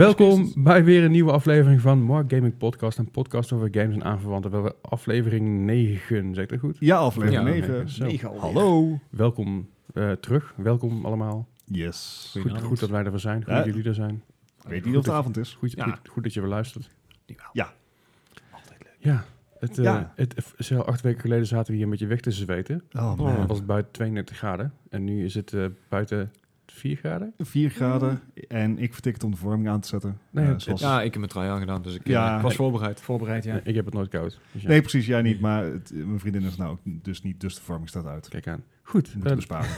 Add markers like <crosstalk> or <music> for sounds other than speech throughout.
Welkom bij weer een nieuwe aflevering van Mark Gaming Podcast. Een podcast over games en aanverwanten. Wel aflevering 9, zeg ik dat goed? Ja, aflevering Ja, 9. negen. Zo. Negen alweer. Hallo. Welkom eh, terug. Welkom allemaal. Yes. Goed, goed dat wij er weer zijn. Goed Ja. dat jullie er zijn. Ik weet niet of het avond is. Goed, Ja. goed, goed dat je weer luistert. Ja. Ja, het, eh, Ja. het, het- zo acht weken geleden zaten we hier een beetje weg te zweten. Oh Dan man. was het buiten 32 graden. En nu is het eh, buiten 4 graden. 4 graden en ik vertik het om de vorming aan te zetten. Nee, Eh, het- zoals- Ja, ik heb mijn trui aangedaan, dus ik, eh, Ja. ik was voorbereid. Voorbereid, ja. Nee, ik heb het nooit koud. Dus ja, Nee, precies. Jij niet, maar het- mijn vriendin is nou ook dus niet, dus de vorming staat uit. Kijk aan. Goed. Moeten we eh, besparen.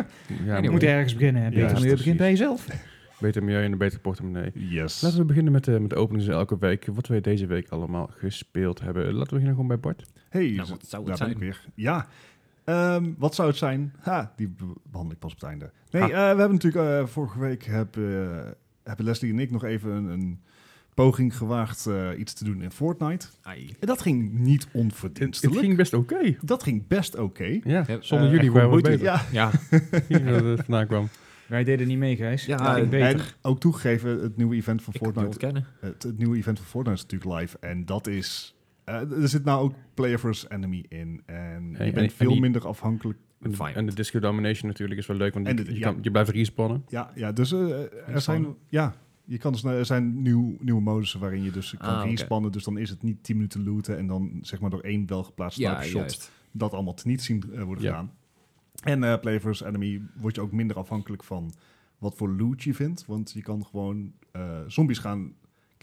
<laughs> ja, je moet ergens beginnen. hè. Ja, Beter milieu precies. begint bij jezelf. <laughs> Beter milieu en een betere portemonnee. Yes. Laten we beginnen met, de met de openings elke week. Wat wij deze week allemaal gespeeld hebben. Laten we beginnen gewoon bij Bart. Hey, Nou, wat zou daar het ben ik zijn? weer. Ja. Ehm, wat zou het zijn? Ha, die be- behandel ik pas op het einde. Nee, Ha. eh, we hebben natuurlijk eh, vorige week hebben, eh, hebben Leslie en ik nog even een, een poging gewaagd eh, iets te doen in Fortnite. Ai. En dat ging niet onverdienstelijk. het ging best oké. Dat ging best oké. Ja, Ja, zonder jullie waren we beter. Ja, Ja, <laughs> Hier dat het vandaan kwam. Wij deden niet mee, Gijs. Ja, en- beter. en ook toegegeven, het nieuwe event van ik Fortnite. Het, het nieuwe event van Fortnite is natuurlijk live. En dat is... eh, er zit nou ook player versus enemy in. En je en- bent en veel die- minder afhankelijk. En, de Disco Domination natuurlijk is wel leuk, want je, de- je, ja. kan, je blijft respannen. Ja, ja dus eh, er zijn... Ja, je kan dus, er zijn nieuw, nieuwe modussen waarin je dus kan Ah, oké. respannen. Dus dan is het niet 10 minuten looten en dan zeg maar door één welgeplaatst Ja, shot juist. dat allemaal teniet zien eh, worden Ja. gedaan. En eh player versus enemy word je ook minder afhankelijk van wat voor loot je vindt. Want je kan gewoon zombies gaan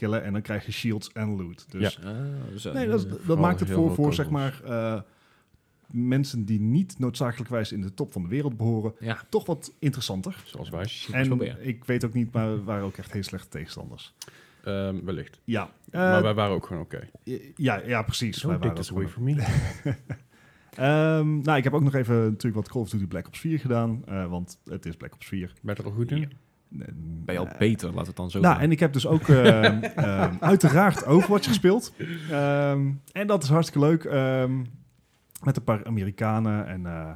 killen en dan krijg je shields en loot. Dus Ah, zo. Nee, dat, dat maakt het voor, voor zeg maar, eh, mensen die niet noodzakelijkwijs in de top van de wereld behoren, Ja, toch wat interessanter. Zoals wij. En proberen. ik weet ook niet, maar we waren ook echt heel slechte tegenstanders. Ehm, wellicht. Ja, maar Eh, wij waren ook gewoon oké. ja, ja, precies. Wij Don't take waren this ook away from me. <laughs> Ehm, nou, ik heb ook nog even natuurlijk wat Call of Duty Black Ops 4 gedaan, eh, want het is Black Ops 4. Ben je er al goed in? Ben je al beter, laat het dan zo Nou, en ik heb dus ook ehm, <laughs> ehm, uiteraard Overwatch gespeeld. Ehm, en dat is hartstikke leuk. met een paar Amerikanen en eh,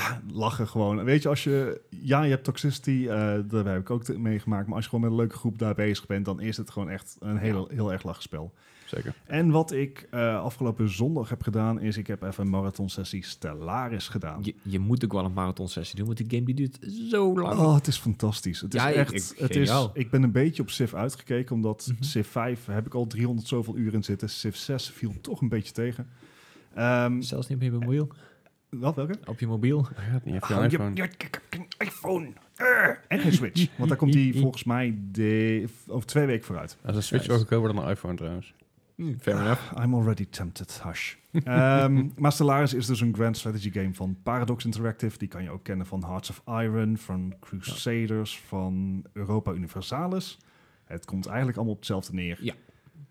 ja, lachen gewoon. Weet je, als je... Ja, je hebt Toxicity, eh daar heb ik ook meegemaakt. Maar als je gewoon met een leuke groep daar bezig bent... dan is het gewoon echt een heel, heel erg lachspel. Zeker. En wat ik eh, afgelopen zondag heb gedaan... is ik heb even een marathon sessie Stellaris gedaan. je, je moet ook wel een marathon sessie doen, want die game die duurt zo lang. Oh, het is fantastisch. Het is Ja, ik- echt. ik- het is, ik ben een beetje op Civ uitgekeken, omdat Mhm. Civ 5 heb ik al 300 zoveel uur in zitten. Civ 6 viel toch een beetje tegen. Ehm, Zelfs niet je mobiel. Wat, welke? Op je mobiel. Je Oh, je- iPhone? je- iPhone. Eh, en geen Switch. <laughs> Want daar komt die volgens mij de, over twee weken vooruit. Als een Switch wel goedkoper dan een iPhone trouwens. Hm, fair enough. I'm already tempted, hush. Ehm, <laughs> maar Stellaris is dus een grand strategy game van Paradox Interactive. Die kan je ook kennen van Hearts of Iron, van Crusaders, van Europa Universalis. Het komt eigenlijk allemaal op hetzelfde neer.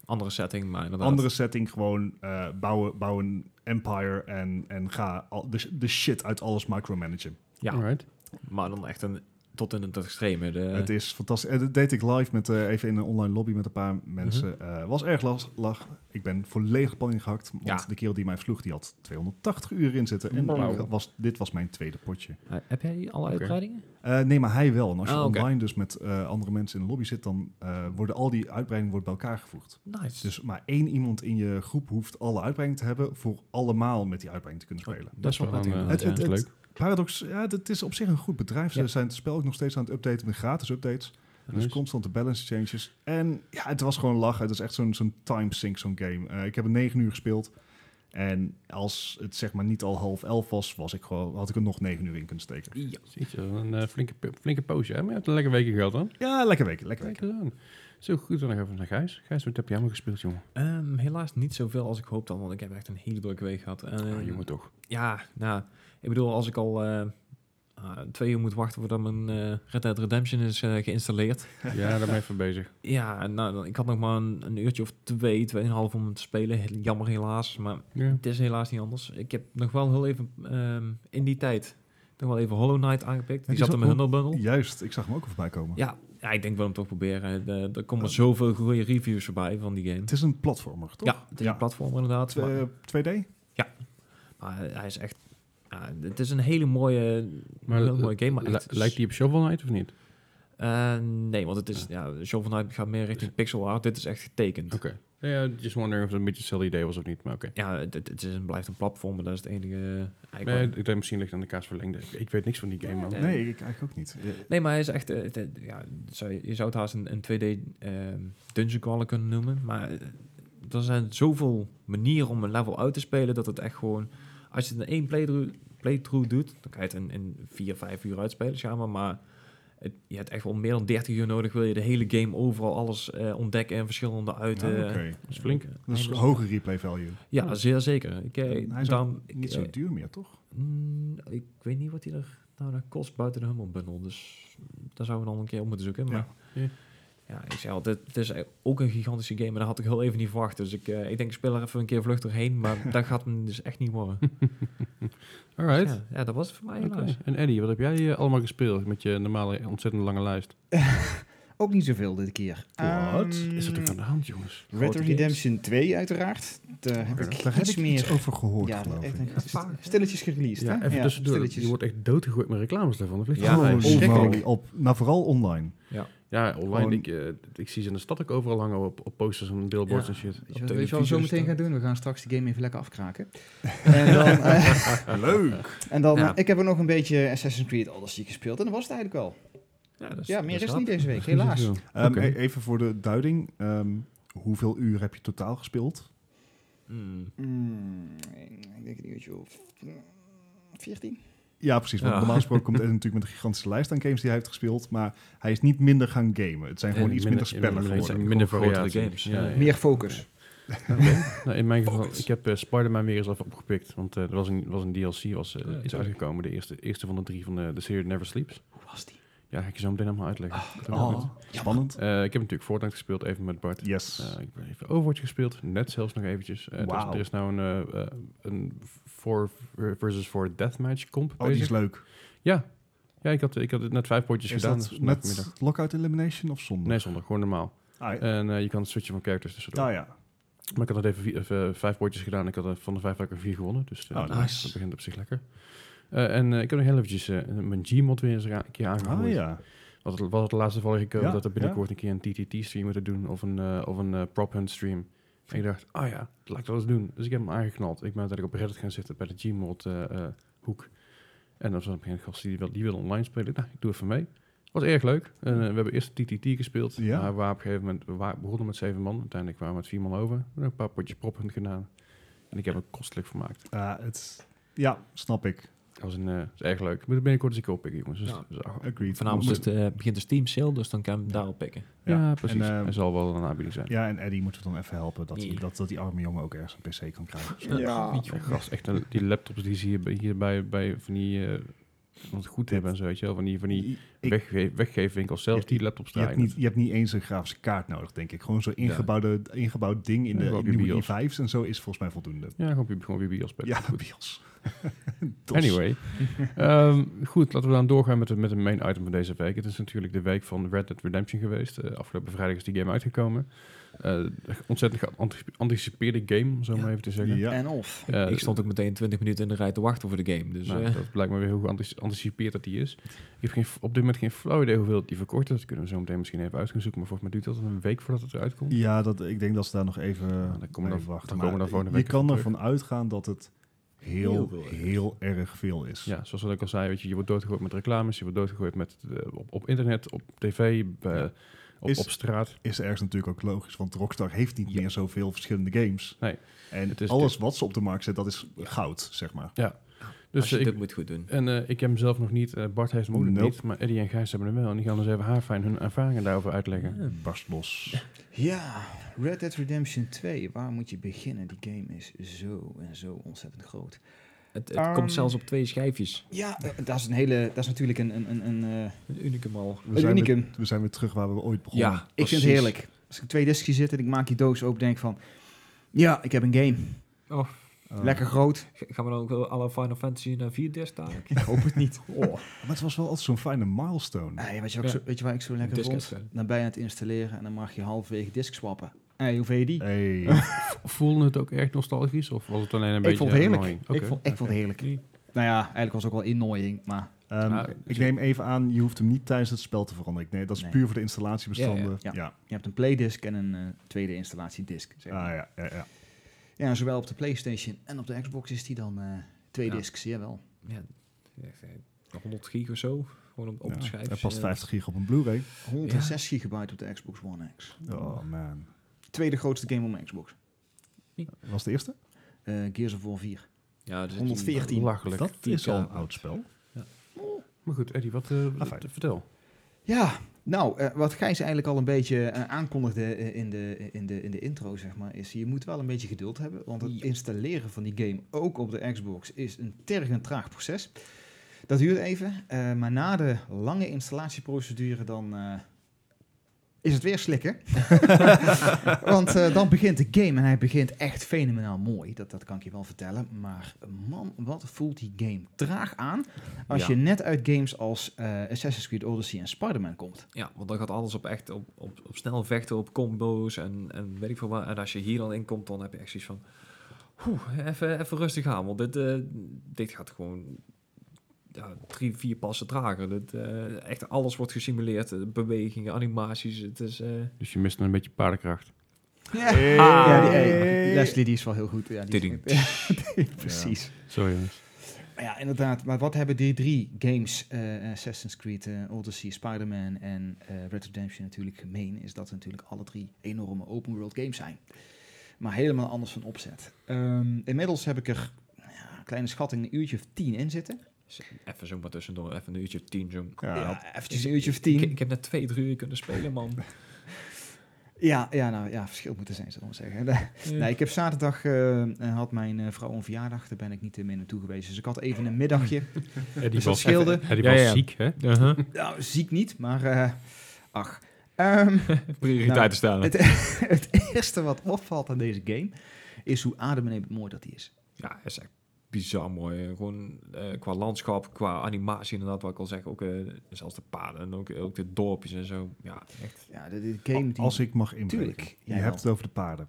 Andere setting, maar inderdaad. andere setting gewoon eh, bouwen, bouwen een empire en, en ga al, de, de shit uit alles micromanagen. Ja, Alright. maar dan echt een, tot in het extreme. De, het is fantastisch. En dat deed ik live met, eh, even in een online lobby met een paar mensen. Mhm. Eh, was erg las- lach. Ik ben volledig pan ingehakt. Want Ja. de kerel die mij sloeg, die had 280 uur in zitten. En was, dit was mijn tweede potje. Eh, heb jij alle uitbreidingen? Eh, nee, maar hij wel. En als je Ah, online dus met eh, andere mensen in de lobby zit, dan eh, worden al die uitbreidingen wordt bij elkaar gevoegd. Nice. Dus maar één iemand in je groep hoeft alle uitbreidingen te hebben voor allemaal met die uitbreiding te kunnen spelen. dat is wel eh, het- leuk. Paradox, ja, het is op zich een goed bedrijf. Ze Ja. zijn het spel ook nog steeds aan het updaten met gratis updates. Dus constante balance changes. En ja, het was gewoon lachen. Het is echt zo'n zo'n time sink, zo'n game. Eh, ik heb er negen uur gespeeld. En als het zeg maar niet al half elf was, was ik gewoon, had ik er nog negen uur in kunnen steken. Ja. Ziet je, een eh, flinke, flinke poosje. Hè? Maar je hebt een lekker weekje gehad dan. Ja, lekker weken, lekker eens aan. Zo goed dan even naar Gijs. Gijs, wat heb jij allemaal gespeeld, jongen? Ehm, helaas niet zoveel als ik hoopte al, want ik heb echt een hele drukke week gehad. En, Ah, jongen toch. Ja, nou, ik bedoel, als ik al eh, ah, twee uur moet wachten voordat mijn eh, Red Dead Redemption is eh, geïnstalleerd. <laughs> Ja, daar ben ik even bezig. Ja, nou, dan- ik had nog maar een, een uurtje of twee, tweeënhalf om te spelen. Heel Jammer helaas, maar Ja. het is helaas niet anders. Ik heb nog wel heel even ehm, in die tijd nog wel even Hollow Knight aangepikt. Die die zat in mijn Humble Bundle. Juist, ik zag hem ook voorbij komen. Ja, ja, ik denk wel hem toch proberen. De- er komen Ja. zoveel goede reviews voorbij van die game. Het is een platformer, toch? Ja, het is Ja. een platform inderdaad. maar- Tw- 2D? Maar hij is echt... Ja, het is een hele mooie, Maar hele mooie game. Maar echt, lijkt die op Shovel Knight of niet? Eh, nee, want het is, ja, Shovel Knight gaat meer richting pixel art. Dit is echt getekend. Oké. Ja, just wondering of het een beetje hetzelfde idee was of niet, maar oké. Ja, het, het is een, blijft een platform, maar dat is het enige... eh, eigenlijk Nee, ik denk misschien ligt aan de kaas verlengde. Ik weet niks van die game, man. Nee. Nee, ik eigenlijk ook niet. Eh, Nee, maar hij is echt... eh, het- het- ja, zou je, je zou het haast een, een 2D ehm, dungeon crawler kunnen noemen. Maar eh, er zijn zoveel manieren om een level uit te spelen... dat het echt gewoon... Als je het in één playthrough, playthrough doet... dan kan je het in, in vier, vijf uur uitspelen, zeg maar. Maar het, je hebt echt wel meer dan 30 uur nodig... wil je de hele game overal alles eh, ontdekken... en verschillende uiten... ja, Oké. Dat is flink. Dat is Dus- hoge replay value. Ja, zeer zeker. Ik, eh, Hij is daarom- ik, Niet zo eh, duur meer, toch? Mm, ik weet niet wat hij er nou naar kost buiten de Humble Bundle. Dus daar zouden we dan een keer op moeten zoeken. Maar Ja. Ja, ik zei al, dit, het is ook een gigantische game. En dat had ik heel even niet verwacht. Dus ik, eh, ik denk, ik speel er even een keer vlucht doorheen. Maar <laughs> dat gaat me dus echt niet worden. <laughs> Alright. Ja, ja, dat was het voor mij. En Eddie, wat heb jij eh, allemaal gespeeld met je normale ontzettend lange lijst? <laughs> Ook niet zoveel dit keer. Wat? Ehm, Is er toch aan de hand, jongens? Red Dead Redemption 2 uiteraard. Daar heb ik Daar heb iets ik meer... iets over gehoord, ja, geloof ik. Ja, stilletjes gereleased, Ja, hè? even tussendoor. stilletjes. Je wordt echt doodgegooid met reclames daarvan. Dat ligt Ja, ja, hij Holy is schrikkelijk. moly, op, nou, vooral online. ja, online. Gewoon- Ik, eh, ik zie ze in de stad ook overal hangen op, op posters en billboards Ja. en shit. Weet je, wat- weet je wat we zo meteen gaan doen? We gaan straks de game even lekker afkraken. <laughs> en dan, eh, <laughs> Leuk! en dan Ja. ik heb ook nog een beetje Assassin's Creed Odyssey gespeeld. En dat was het eigenlijk wel. Ja, dat is- Ja, dat meer is niet deze week, helaas. Ehm, e- Even voor de duiding. ehm, hoeveel uur heb je totaal gespeeld? Mm. Mm, ik denk een uurtje of mm, 14. Ja, precies. Want Ja. normaal gesproken <laughs> komt Ed natuurlijk met een gigantische lijst aan games die hij heeft gespeeld. Maar hij is niet minder gaan gamen. Het zijn gewoon En iets minder, spellen minder, geworden. minder Gewoon grotere games. Ja, ja. Meer focus. <laughs> Nou, in mijn geval, ik heb eh, Spider-Man weer eens even opgepikt. Want eh, er was een, was een DLC, was, eh, Ja, is uitgekomen. De eerste, eerste van de drie van de, de serie Never Sleeps. Hoe was die? Ja, ga ik je zo meteen allemaal uitleggen. Helemaal Oh, spannend. Eh, ik heb natuurlijk Fortnite gespeeld, even met Bart. Yes. Eh, ik heb even Overwatch gespeeld, net zelfs nog eventjes. Er, is, Wauw. er is nou een, een 4 versus 4 deathmatch comp oh, die is leuk. Ja. ja, ik had, ik had net vijf potjes Is gedaan. dat dus met lockout elimination of zonder? Nee, zonder, gewoon normaal. Ah, ja. En eh, je kan switchen van characters tussendoor. Oh, ja. Maar ik had net even, even vijf potjes gedaan. Ik had er van de vijf had ik er vier gewonnen. Dus eh, Oh, dat- nice. dat begint op zich lekker. Eh, en eh, ik heb nog heel eventjes eh, mijn Gmod weer eens een keer aangegooid. Ah ja. Was het, was het laatste val gekomen Ja, dat we binnenkort een keer een TTT-stream moeten doen of een, eh, of een eh, prop hunt stream. En ik dacht, ah ja, dat laat ik wel eens doen. Dus ik heb hem aangeknald. Ik ben uiteindelijk op Reddit gaan zitten bij de Gmod eh, hoek. En dan was er op een gegeven gasten die wil, die willen online spelen. Nou, ik doe even mee. Was erg leuk. En, eh, we hebben eerst TTT gespeeld. Ja. Maar waren op een gegeven moment, we begonnen met zeven man. Uiteindelijk waren we met vier man over. We een paar potjes prop hunt gedaan. En ik heb het kostelijk vermaakt. Ah, het, ja, snap ik. Dat was, een, dat is erg leuk. Ik moet het binnenkort eens een keer oppikken, jongens. Dus, Ja. dus, ah, Agreed. Vanavond Moet- is het, eh, begint de Steam sale, dus dan kan je hem daarop pikken. ja, Ja, precies. en, eh, Hij zal wel een aanbieding zijn. Ja, en Eddie moeten we dan even helpen dat, Nee. dat, dat die arme jongen ook ergens een PC kan krijgen. Ja. Ja, gast, echt die laptops die ze hier, bij- hier bij, bij van die wat goed hebben en zo, weet je wel, van die, van die Ik- wegge weggeefwinkels, zelfs die laptops Je hebt, draaien. niet, je hebt niet eens een grafische kaart nodig, denk ik. Gewoon zo'n ingebouwde, ingebouwd ding in Ja, de in nieuwe BIOS. i5's en zo is volgens mij voldoende. Ja, gewoon, bij BIOS. Ja. BIOS. <laughs> Anyway, Ehm, goed, laten we dan doorgaan met, de, met een main item van deze week. Het is natuurlijk de week van Red Dead Redemption geweest. Eh, afgelopen vrijdag is die game uitgekomen. Eh, ontzettend geanticipeerde game, om zo maar even te zeggen. Ja. En of. Eh, ik stond ook meteen 20 minuten in de rij te wachten voor de game. Dus Nou, eh, dat blijkt maar weer hoe geanticipeerd dat die is. Ik heb geen, op dit moment geen flauw idee hoeveel die verkort is. Dat kunnen we zo meteen misschien even uit gaan zoeken. Maar volgens mij duurt dat een week voordat het eruit komt. Ja, dat, ik denk dat ze daar nog even dan komen dan- wachten. dan komen Maar dan je kan ervan uitgaan dat het heel, Heel erg veel is. Ja, zoals wat ik al zei, weet je, je wordt doodgegooid met reclames, je wordt doodgegooid met, eh, op, op internet, op tv, eh, Ja. Op, Is- op straat. Is ergens natuurlijk ook logisch, want Rockstar heeft niet Ja. meer zoveel verschillende games. Nee. En Het is- alles wat ze op de markt zetten, dat is goud, zeg maar. Dus als je ik, dit moet goed doen. en eh, ik heb hem zelf nog niet, eh, Bart heeft hem ook nog Nope. niet, maar Eddie en Gijs hebben hem wel. En die gaan dus even haarfijn hun ervaringen daarover uitleggen. Ja. Barst los. Ja, Red Dead Redemption 2. Waar moet je beginnen? Die game is zo en zo ontzettend groot. Het, het Ehm, komt zelfs op twee schijfjes. Ja, eh, dat is een hele, dat is natuurlijk een, een, een, een, eh, Een unicum al. We een zijn, weer, unicum. we zijn weer terug waar we ooit begonnen. Ja, Ik vind het heerlijk. Als ik twee discs zitten en ik maak die doos open, denk ik van... Ja, ik heb een game. Oh, Uh, Lekker groot. gaan we dan ook wel alle Final Fantasy naar 4 disc staan? <laughs> Ik hoop het niet. Oh. Maar het was wel altijd zo'n fijne milestone. Ah, ja, weet, je Ja. zo, weet je waar ik zo lekker vond? Dan ben je aan het installeren en dan mag je halverwege disk swappen. Hey, hoe vind je die? Hey. Voelde het ook echt nostalgisch of was het alleen een ik beetje vond het heerlijk. annoying? Ik, vond, ik vond het heerlijk. Nou ja, eigenlijk was het ook wel innoying, maar... Ehm, Ah, ik neem even aan, je hoeft hem niet tijdens het spel te veranderen. Nee, dat is Nee. puur voor de installatiebestanden. Ja, Ja, ja. ja. Je hebt een playdisc en een eh, tweede installatiedisk. Zeg maar. Ah, ja, ja, ja. Ja, zowel op de PlayStation en op de Xbox is die dan eh, twee Ja. discs, jawel. Ja, echt, eh, 100 gig of zo. Gewoon op, op Ja. de schijf. Er past eh, 50 gig op een Blu-ray. 106 gigabyte op de Xbox One X. Oh man. Tweede grootste game op mijn Xbox. Was de eerste? Eh, Gears of War 4. Ja, dus 114. Lachelijk. Dat is al een oud spel. Maar goed, Eddie, wat, eh, wat- fijn. vertel. Ja, nou, eh, wat Gijs eigenlijk al een beetje aankondigde in, de, in, de, in de intro, zeg maar, is je moet wel een beetje geduld hebben. Want het Ja. installeren van die game, ook op de Xbox, is een tergend traag proces. Dat duurt even, eh, maar na de lange installatieprocedure dan eh, is het weer slikken. <laughs> Want eh, dan begint de game en hij begint echt fenomenaal mooi. Dat, dat kan ik je wel vertellen. Maar man, wat voelt die game traag aan als Ja. je net uit games als eh, Assassin's Creed Odyssey en Spider-Man komt. Ja, want dan gaat alles op echt op, op, op snel vechten, op combo's en, en weet ik veel wat. En als je hier dan in komt, dan heb je echt zoiets van... Oeh, even, even rustig aan, want dit, eh, dit gaat gewoon ja, drie, vier passen trager. Dit, eh, echt alles wordt gesimuleerd, eh, bewegingen, animaties. Het is... eh, Dus je mist dan een beetje paardenkracht. Ja, Hey. ja die, hey, Leslie die is wel heel goed. Ja, die Tiding. <laughs> ja, precies. Sorry jongens. Maar Ja, inderdaad. Maar wat hebben die drie games, eh, Assassin's Creed, Odyssey, Spider-Man en eh, Red Dead Redemption natuurlijk gemeen, is dat ze natuurlijk alle drie enorme open world games zijn. Maar helemaal anders van opzet. Ehm, inmiddels heb ik er ja, een kleine schatting een uurtje of tien in zitten. Even zo maar tussendoor, even een uurtje of tien zo. Ja. Ja, eventjes een uurtje of tien. Ik, ik heb net twee, drie uur kunnen spelen, man. <laughs> Ja, ja, nou ja, verschil moeten zijn, zullen we zeggen. <laughs> Nee, ik heb zaterdag, eh, eh, had mijn eh, vrouw een verjaardag, daar ben ik niet mee naartoe geweest. Dus ik had even een middagje. <laughs> Eddie Dus dat was, scheelde. Ja, was ja. ziek, hè? Nou, ziek niet, maar eh, ach. Ehm, Prioriteiten stellen. het, het eerste wat opvalt aan deze game is hoe adembenemend mooi dat die is. Ja, is echt bizar mooi. Eh, Gewoon eh, qua landschap, qua animatie inderdaad, wat ik al zeg. Ook eh, zelfs de paden en ook, ook de dorpjes en zo. Ja, echt. Ja, de, de game die... Als ik mag inbreken. Tuurlijk, je jij hebt het over de paarden.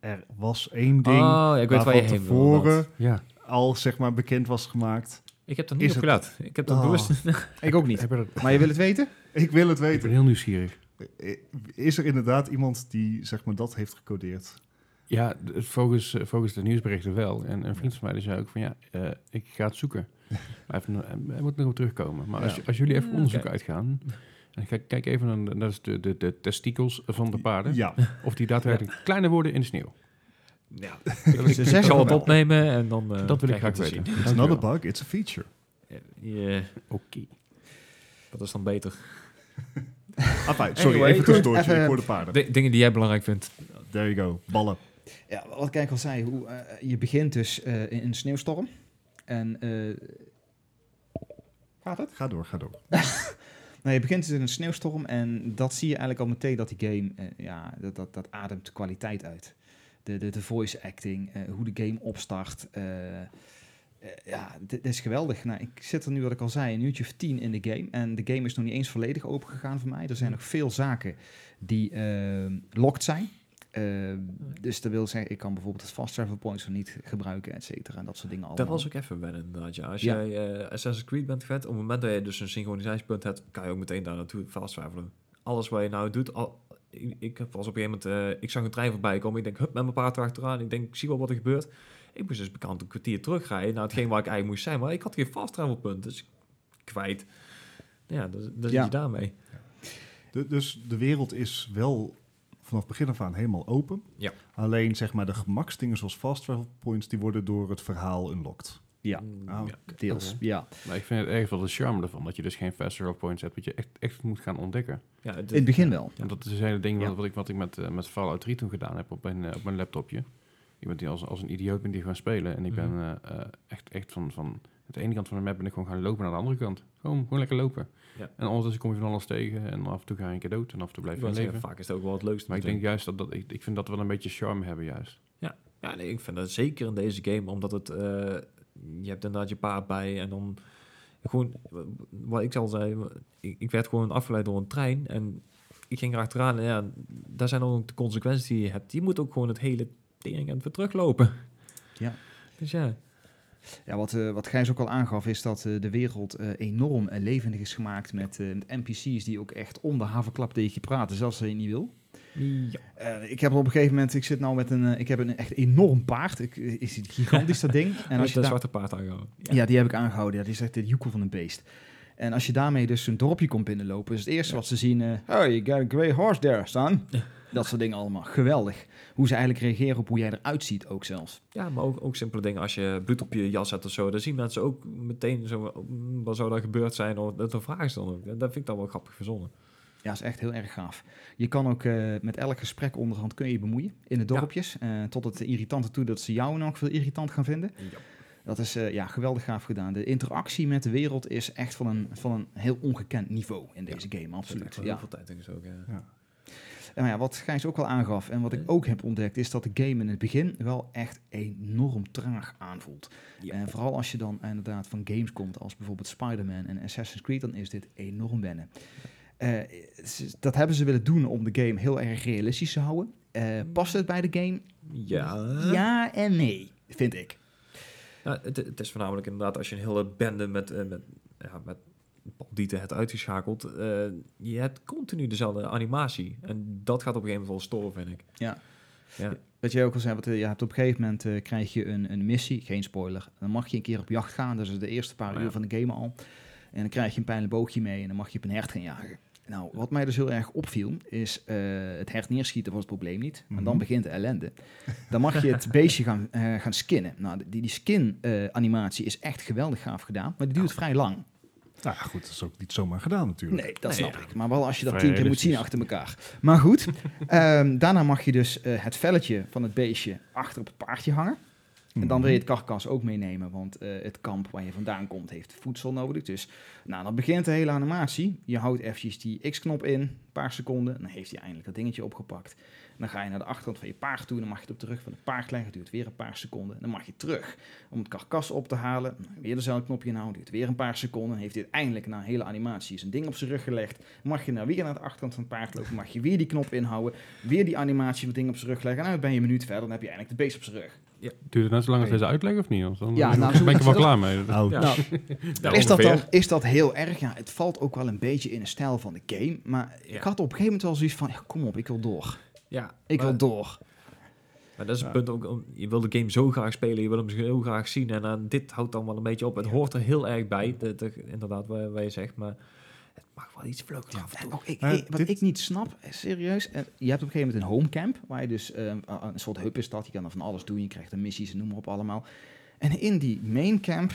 Er was één ding oh, ja, ik weet waar je heen tevoren. Ja. al zeg maar bekend was gemaakt. Ik heb er niet Is op het- gelet. Ik heb dat Oh. bewust... <laughs> Ik ook niet. Dat- Maar je wil het weten? <laughs> Ik wil het Ik ben weten. heel nieuwsgierig. Is er inderdaad iemand die zeg maar dat heeft gecodeerd? Ja, het volgens, eh, volgens de nieuwsberichten wel. En een vriend van mij die zei ook van ja, eh, ik ga het zoeken. <laughs> Maar even, hij moet nog op terugkomen. Maar als, Ja. als jullie even onderzoek uitgaan... En kijk, kijk even naar de, de, de, de testikels van de paarden. Ja. Of die daadwerkelijk kleiner worden in de sneeuw. Ja, <laughs> Ze ik zeggen zal het opnemen en dan... eh, dat wil ik graag weten. te It's not a bug, it's a feature. zien. Ja, Oké. dat is dan beter. <laughs> Afijn, sorry, Anyway, even tussendoortje. Ik hoor de paarden. D- dingen die jij belangrijk vindt. There you go, ballen. Ja, wat ik al zei, hoe, eh, je begint dus eh, in een sneeuwstorm. En... eh, gaat het? Ga door, ga door. <laughs> Nou, je begint dus in een sneeuwstorm en dat zie je eigenlijk al meteen dat die game, ja, dat, dat, dat ademt kwaliteit uit. De, de, de voice acting, hoe de game opstart. ja, dit, is geweldig. Nou, ik zit er nu, wat ik al zei, een uurtje of tien in de game. En de game is nog niet eens volledig open gegaan voor mij. Er zijn nog veel zaken die locked zijn. Eh, dus dat wil zeggen, ik kan bijvoorbeeld het fast travel points nog niet gebruiken, et cetera. En dat soort dingen allemaal. Dat was ook even wennen inderdaad. Ja. Als Ja. jij eh, Assassin's Creed bent gewend, op het moment dat je dus een synchronisatiepunt hebt, kan je ook meteen daar naartoe fast travelen. Alles wat je nou doet, al, ik, ik heb- was op een gegeven moment, eh, ik zag een trein voorbij komen, ik denk, hup, met mijn paard erachteraan, ik denk, ik zie wel wat er gebeurt. Ik moest dus bekend een kwartier terugrijden naar hetgeen waar ik eigenlijk moest zijn, maar ik had geen fast travel punt, dus kwijt. Ja, dus Ja. je daarmee. De- dus de wereld is wel vanaf begin af aan helemaal open. Ja. Alleen zeg maar de gemaksdingen zoals fast travel points, die worden door het verhaal unlocked. Ja, Mm, Oh. ja. deels. Ja. Maar ik vind het erg wel de charme ervan. Dat je dus geen fast travel points hebt. Wat je echt, echt moet gaan ontdekken. Ja, het- In het begin wel. En dat is het hele ding Ja. wat, wat ik, wat ik met, eh, met Fallout 3 toen gedaan heb op mijn, eh, op mijn laptopje. Ik ben die als, als een idioot ben die gaan spelen. En ik ben Mhm. eh, echt, echt van, van de ene kant van de map ben ik gewoon gaan lopen naar de andere kant. Gewoon, gewoon lekker lopen. Ja. En ondertussen kom je van alles tegen. En af en toe ga je een keer dood. En af en toe blijf je zeggen, leven. vaak is het ook wel het leukste. Maar ik denk juist dat, dat ik, ik vind dat we wel een beetje charme hebben juist. Ja, nee, ik vind dat zeker in deze game, omdat het, eh, je hebt inderdaad je paard bij en dan gewoon, wat ik al zei, ik, ik werd gewoon afgeleid door een trein en ik ging erachteraan en ja, daar zijn dan ook de consequenties die je hebt. Je moet ook gewoon het hele tering en weer teruglopen. Ja. Dus ja, Ja, wat, eh, wat Gijs ook al aangaf, is dat eh, de wereld eh, enorm levendig is gemaakt met, met NPC's die ook echt om de havenklap tegen je praten, zelfs als je niet wil. Ja. Ik heb op een gegeven moment, ik zit nou met een, ik heb een echt enorm paard. Ik, is het gigantisch dat ding. <laughs> En als je dat zwarte paard aangehouden. ja. die heb ik aangehouden. Ja, die is echt de joekel van een beest. En als je daarmee dus een dorpje komt binnenlopen, is het eerste wat ze zien, oh, you got a grey horse there, son. <laughs> Dat soort dingen allemaal. Geweldig. Hoe ze eigenlijk reageren op hoe jij eruit ziet ook zelfs. Ja, maar ook, ook simpele dingen. Als je bloed op je jas hebt of zo, dan zien mensen ook meteen zo, wat zou dat gebeurd zijn. Of dat een vraag dan ook. Dat vind ik dan wel grappig verzonnen. Ja, is echt heel erg gaaf. Je kan ook eh, met elk gesprek onderhand kun je je bemoeien in de dorpjes. eh, tot het irritante toe dat ze jou nog veel irritant gaan vinden. Dat is eh, ja, geweldig gaaf gedaan. De interactie met de wereld is echt van een, van een heel ongekend niveau in deze game, absoluut. Ja. Heel veel tijd in gestoken. Ja. Ja, wat Gijs ook al aangaf en wat ik ook heb ontdekt, is dat de game in het begin wel echt enorm traag aanvoelt. Ja. En vooral als je dan inderdaad van games komt als bijvoorbeeld Spider-Man en Assassin's Creed, dan is dit enorm wennen. Eh, dat hebben ze willen doen om de game heel erg realistisch te houden. Eh, past het bij de game? Ja. Ja en nee, vind ik. Ja, het, het is voornamelijk inderdaad als je een hele bende met, eh, met, ja, met bandieten hebt uitgeschakeld. eh, je hebt continu dezelfde animatie. En dat gaat op een gegeven moment wel storen, vind ik. Ja. Ja. Wat jij ook al zei, wat, eh, je hebt op een gegeven moment eh, krijg je een, een missie, geen spoiler. Dan mag je een keer op jacht gaan, dat is de eerste paar Oh ja. uur van de game al. En dan krijg je een pijlenboogje mee en dan mag je op een hert gaan jagen. Nou, wat mij dus heel erg opviel, is het hert neerschieten was het probleem niet. En dan Mhm. begint de ellende. <laughs> Dan mag je het beestje gaan, eh, gaan skinnen. Nou, die, die skin-animatie is echt geweldig gaaf gedaan, maar die duurt vrij lang. Nou ja, goed, dat is ook niet zomaar gedaan natuurlijk. Nee, dat Nee, snap ja. ik. Maar wel als je dat Vrij tien keer moet zien achter elkaar. Maar goed, <laughs> ehm, daarna mag je dus eh, het velletje van het beestje achter op het paardje hangen. En dan wil je het karkas ook meenemen, want eh, het kamp waar je vandaan komt heeft voedsel nodig. Dus nou, dan begint de hele animatie. Je houdt eventjes die X-knop in, een paar seconden. Dan heeft hij eindelijk dat dingetje opgepakt. Dan ga je naar de achterkant van je paard toe. Dan mag je het op de rug van het paard leggen. Duurt weer een paar seconden. Dan mag je terug om het karkas op te halen. Weer dezelfde knopje inhouden. Duurt weer een paar seconden. Dan heeft hij eindelijk na een hele animatie zijn ding op zijn rug gelegd. Dan mag je nou weer naar de achterkant van het paard lopen. Mag je weer die knop inhouden. Weer die animatie van het ding op zijn rug leggen. En dan ben je een minuut verder. Dan heb je eindelijk de beest op zijn rug. Duurt het net zo lang als deze uitleg of niet? Want dan Ja, ben nou, ik zo- er wel klaar mee. Nou, Ja. Nou, <laughs> Ja, is, dat dan, is dat heel erg? Ja, het valt ook wel een beetje in de stijl van de game. Maar Ja. ik had op een gegeven moment wel zoiets van... Ja, kom op, ik wil door. Ja, Ik maar, wil door. maar dat is Ja. het punt ook. om- Je wil de game zo graag spelen, je wil hem heel graag zien. En dan dit houdt dan wel een beetje op. Het Ja. hoort er heel erg bij, de, de- inderdaad, wat, wat je zegt. Maar het mag wel iets Ja. ook ik, wat dit- ik niet snap, eh, serieus. eh, Je hebt op een gegeven moment een homecamp, waar je dus eh, een soort hub is dat. Je kan er van alles doen, je krijgt er missies en noem maar op allemaal. En in die main camp,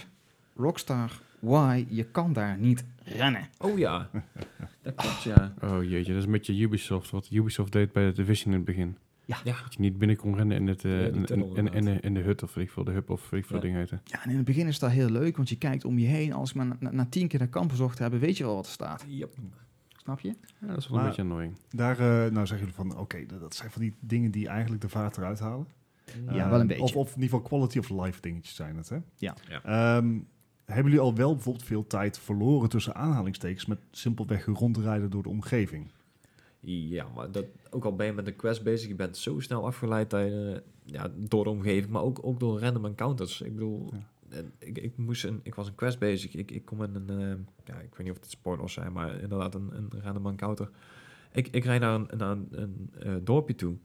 Rockstar, why, je kan daar niet rennen. Oh ja, <laughs> dat klopt, ja. Oh jeetje, dat is een beetje Ubisoft. Wat Ubisoft deed bij de Division in het begin. Ja, Dat je niet binnen kon rennen in, het, eh, in, in, in, de- in de hut of weet ik veel, de hub of weet ik veel Ja. ding heten. Ja, en in het begin is dat heel leuk, want je kijkt om je heen. Als ik maar na, na- na tien keer naar kamp bezocht hebben, weet je wel wat er staat. Yep. Snap je? Ja, dat is wel Maar- een beetje annoying. daar eh, nou zeggen jullie van, oké, dat- dat zijn van die dingen die eigenlijk de vaart eruit halen. Ja, Eh, wel een beetje. Of, of in ieder geval quality of life dingetjes zijn het, hè? Ja. Ja. Ehm, hebben jullie al wel bijvoorbeeld veel tijd verloren tussen aanhalingstekens met simpelweg rondrijden door de omgeving? Ja, maar dat, ook al ben je met een quest bezig, je bent zo snel afgeleid dat je, ja, door de omgeving, maar ook, ook door random encounters. Ik bedoel, ik, ik, moest een, ik was een quest bezig. Ik, ik kom in een, eh, ja, ik weet niet of het spoilers zijn, maar inderdaad een, een random encounter. Ik, ik rijd naar een, naar een, een eh, dorpje toe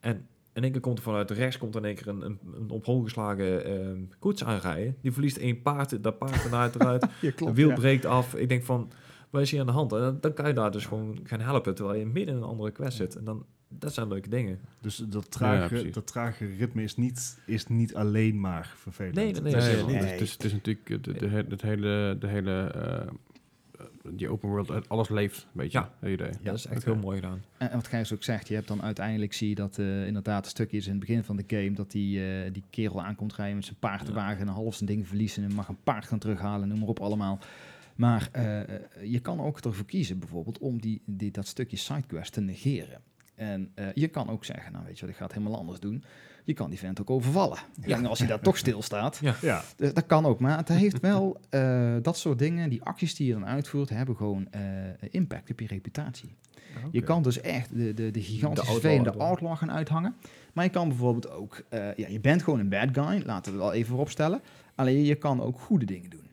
en in één keer komt er vanuit rechts komt er in één keer een, een, een op hol geslagen eh, koets aanrijden. Die verliest één paard, dat paard eruit eruit. <laughs> Een wiel breekt af. Ik denk van, wat is hier aan de hand? En dan- dan kan je daar dus gewoon gaan helpen, terwijl je midden in een andere quest zit. En dan, dat zijn leuke dingen. Dus dat trage, dat trage ritme is niet, is niet alleen maar vervelend. Nee, nee, nee. Nee, het, is, het, is, het is natuurlijk eh, de, de, he- het hele, de hele eh, die open world, eh, alles leeft een beetje. Ja. het idee. dat is echt heel mooi gedaan. En, en wat Gijs ook zegt, je hebt dan uiteindelijk zie je dat eh, inderdaad een stukje is in het begin van de game dat die, eh, die kerel aankomt rijden met zijn paardenwagen en een half zijn ding verliezen en mag een paard gaan terughalen, noem maar op allemaal. Maar je kan ook ervoor kiezen bijvoorbeeld om die, die, dat stukje sidequest te negeren. En eh, je kan ook zeggen, nou weet je wat, ik ga het helemaal anders doen. Je kan die vent ook overvallen. En als hij daar toch stilstaat, Ja, eh, dat kan ook. Maar het heeft wel, eh, dat soort dingen, die acties die je dan uitvoert, hebben gewoon eh, impact op je reputatie. Je kan dus echt de, de, de gigantische De outlaw vervelende outlaw. outlaw gaan uithangen. Maar je kan bijvoorbeeld ook... eh, ja, je bent gewoon een bad guy, laten we het wel even vooropstellen. Alleen je kan ook goede dingen doen.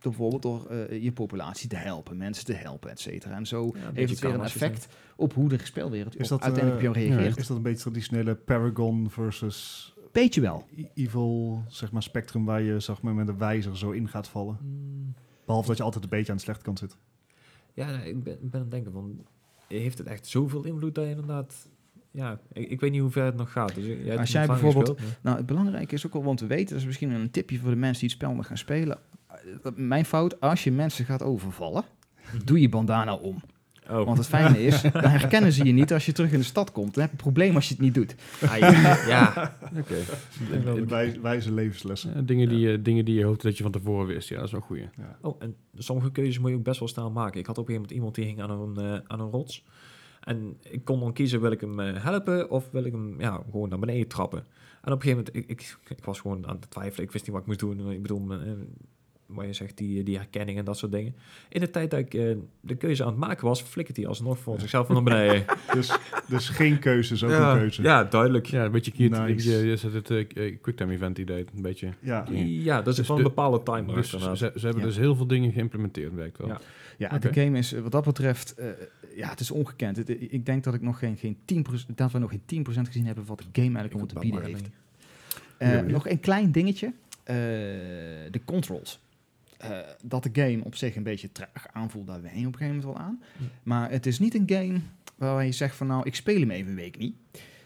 Door bijvoorbeeld door eh, je populatie te helpen, mensen te helpen, et cetera. En zo Ja, heeft het weer een effect op hoe de speelwereld Is op- dat, uiteindelijk op eh, jou reageert. is dat een beetje traditionele Paragon versus Beetje wel. evil, zeg maar, spectrum waar je zeg maar, met een wijzer zo in gaat vallen? Mm, Behalve dat je altijd een beetje aan de slechte kant zit. Ja, ik ben, ik ben aan het denken van, heeft het echt zoveel invloed dat je inderdaad... Ja, ik, ik weet niet hoe ver het nog gaat. Dus jij Als jij bijvoorbeeld- gespeeld, Nou, het belangrijke is ook wel om te weten, dat is misschien een tipje voor de mensen die het spel nog gaan spelen. Mijn fout, als je mensen gaat overvallen, doe je bandana om. Oh, Want het fijne is, <laughs> dan herkennen ze je niet als je terug in de stad komt. Dan heb je een probleem als je het niet doet. Ah, ja, ja. <laughs> Oké. Wij, wijze levenslessen. Dingen, die, je- dingen die je hoopt dat je van tevoren wist. Ja, dat is wel goed. Ja. Oh, en sommige keuzes moet je ook best wel snel maken. Ik had op een gegeven moment iemand die hing aan een, eh, aan een rots. En ik kon dan kiezen, wil ik hem eh, helpen of wil ik hem ja, gewoon naar beneden trappen. En op een gegeven moment, ik, ik, ik was gewoon aan het twijfelen. Ik wist niet wat ik moest doen. Ik bedoel, eh, wat je zegt, die, die herkenning en dat soort dingen. In de tijd dat ik eh, de keuze aan het maken was, flikkert hij alsnog voor zichzelf naar beneden. <laughs> Dus, dus geen keuze is ook ja, een keuze. ja, duidelijk. Ja, een beetje. Nice. Je, je zet het eh, quicktime event idee. Een beetje. Ja. Ja, dat is Dus wel de- een bepaalde timer. Dus ze, ze hebben Ja. dus heel veel dingen geïmplementeerd, werkt wel. Ja. Ja, de game is wat dat betreft, eh, ja, het is ongekend. Het- ik denk dat ik nog geen, geen 10%, dat we nog geen 10% gezien hebben wat de game eigenlijk om te bieden heeft. Eh, nog een klein dingetje. Eh, de controls. Eh, dat de game op zich een beetje traag aanvoelt, daar wen je op een gegeven moment wel aan. Hm. Maar het is niet een game waar je zegt van nou, ik speel hem even een week niet.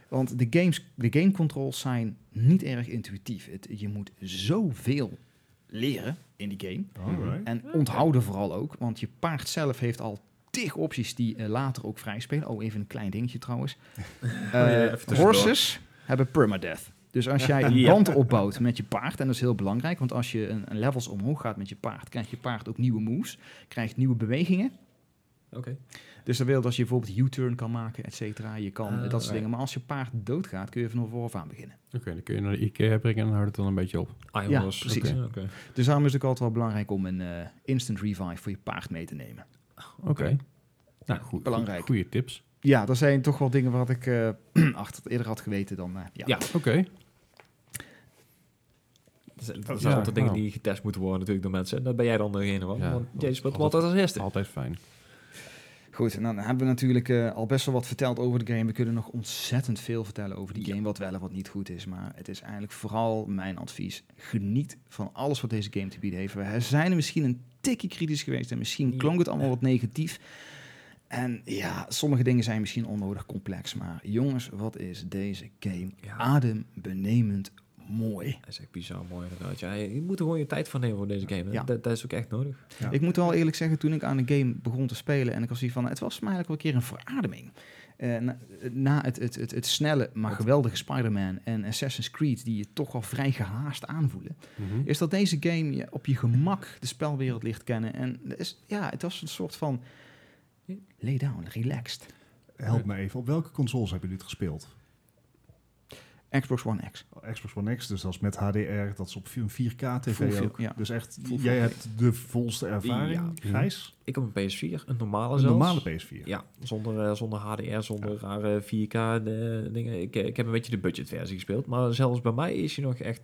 Want de, games, de game controls zijn niet erg intuïtief. Het, je moet zoveel leren in die game. Alright. En onthouden vooral ook, want je paard zelf heeft al tig opties die eh, later ook vrij spelen. Oh, even een klein dingetje trouwens. <laughs> Oh ja, Eh, horses hebben permadeath. Dus als jij een Ja. band opbouwt met je paard, en dat is heel belangrijk, want als je een, een levels omhoog gaat met je paard, krijgt je paard ook nieuwe moves, krijgt nieuwe bewegingen. Oké. Dus dat wil dat je bijvoorbeeld U-turn kan maken, et cetera. Je kan Ah, dat soort right. dingen. Maar als je paard doodgaat, kun je van vooraf aan beginnen. Oké, dan kun je naar de IKEA brengen en dan houdt het dan een beetje op. Iron Ja, Horse. precies. Oké, oké. Dus daarom is het ook altijd wel belangrijk om een eh, instant revive voor je paard mee te nemen. Oké. Nou, goed, belangrijk. Goede tips. Ja, dat zijn toch wel dingen wat ik eh <clears throat> achter eerder had geweten dan. eh, ja. Ja. Oké. Er zijn, Oh, zijn ja, altijd dingen nou. die getest moeten worden natuurlijk door mensen. En daar ben jij dan degene van. Want Jezus, wat, altijd- wat als eerste? Altijd fijn. Goed, en dan hebben we natuurlijk eh, al best wel wat verteld over de game. We kunnen nog ontzettend veel vertellen over die game, wat wel en wat niet goed is. Maar het is eigenlijk vooral mijn advies. Geniet van alles wat deze game te bieden heeft. We zijn er misschien een tikje kritisch geweest en misschien Ja. klonk het allemaal wat negatief. En ja, sommige dingen zijn misschien onnodig complex. Maar jongens, wat is deze game Ja. adembenemend mooi. Dat is echt bizar mooi inderdaad. Ja, je je moet er gewoon je tijd voor nemen voor deze game. Ja. Dat, dat is ook echt nodig. Ja. Ik moet wel eerlijk zeggen, toen ik aan de game begon te spelen en ik was hier van, het was mij eigenlijk wel een keer een verademing. Eh, na, na het, het, het, het snelle, maar geweldige Spider-Man en Assassin's Creed, die je toch wel vrij gehaast aanvoelen, Mhm. is dat deze game je op je gemak de spelwereld ligt kennen. En is, ja, het was een soort van lay down, relaxed. Help me even. Op welke consoles hebben jullie het gespeeld? Xbox One X. Xbox One X, dus dat is met HDR, dat is op een 4K TV Full film, ook. ja. Dus echt, Full jij hebt de volste ervaring, Ja. Gijs. Ik heb een PS4, een normale Een zelfs. normale PS4. Ja, zonder, eh, zonder HDR, zonder rare 4K de, dingen. Ik, eh, ik heb een beetje de budgetversie gespeeld. Maar zelfs bij mij is hij nog echt,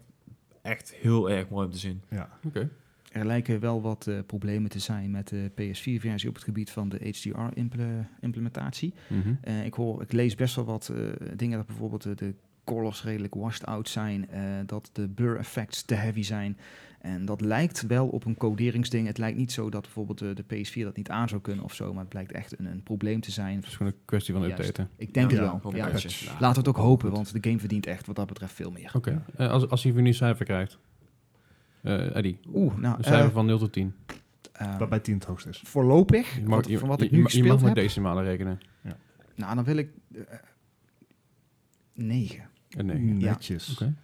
echt heel erg mooi om te zien. Ja. Oké. Er lijken wel wat eh, problemen te zijn met de PS4-versie op het gebied van de HDR-implementatie. Mhm. Eh, ik, hoor, ik lees best wel wat eh, dingen dat bijvoorbeeld eh, de colors redelijk washed out zijn, eh, dat de blur effects te heavy zijn. En dat lijkt wel op een coderingsding. Het lijkt niet zo dat bijvoorbeeld de, de PS4 dat niet aan zou kunnen of zo, maar het blijkt echt een, een probleem te zijn. Het is gewoon een kwestie van Juist. updaten. Ik denk Ja, het ja, wel. Ja. Laten we het ook hopen, want de game verdient echt wat dat betreft veel meer. Oké. Eh, als, als hij weer een cijfer krijgt. Eh Eddie, Oeh, nou, een cijfer van 0 tot 10. eh, Waarbij 10 het hoogst is. voorlopig, Je mag, wat, je, van wat ik je nu mag- je mag gespeeld met decimalen rekenen. nou dan wil ik eh, 9. Een 9. Ja. Netjes. Oké.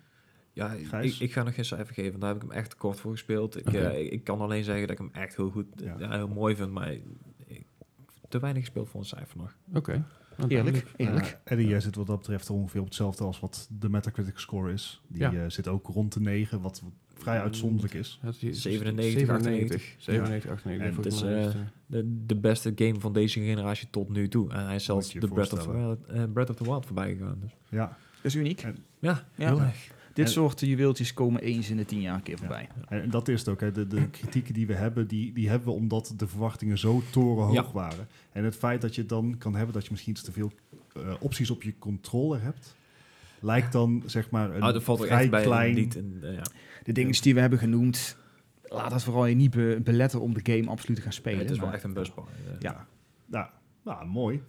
Ja, ik, ik ga nog geen cijfer geven. Daar heb ik hem echt te kort voor gespeeld. Ik, eh, ik, ik kan alleen zeggen dat ik hem echt heel goed, Ja. ja. heel mooi vind. Maar ik- te weinig gespeeld voor een cijfer nog. Oké. Eerlijk, duidelijk. eerlijk. Eh, Eddie, jij zit wat dat betreft ongeveer op hetzelfde als wat de Metacritic score is. Die Ja. eh, zit ook rond de 9, wat vrij uitzonderlijk is. Het is- 97, 97, 97, 98. En volgens het is, eh, het, De, de beste game van deze generatie tot nu toe. En hij is zelfs de Breath of, the. Wild, eh, Breath of the Wild voorbij gegaan. Dus. Ja, is uniek. En- Ja, Ja. heel erg. Dit En- soort juweeltjes komen eens in de tien jaar een keer voorbij. en dat is het ook. Hè. De, de kritieken die we hebben, die, die hebben we omdat de verwachtingen zo torenhoog Ja. waren. En het feit dat je dan kan hebben dat je misschien iets te veel eh, opties op je controller hebt, lijkt dan zeg maar een dat valt ook vrij echt bij klein... niet. En, eh, ja. De dingen die we hebben genoemd, laat dat vooral je niet be- beletten om de game absoluut te gaan spelen. het is wel echt een busbar. eh. Ja. Ja, nou, mooi.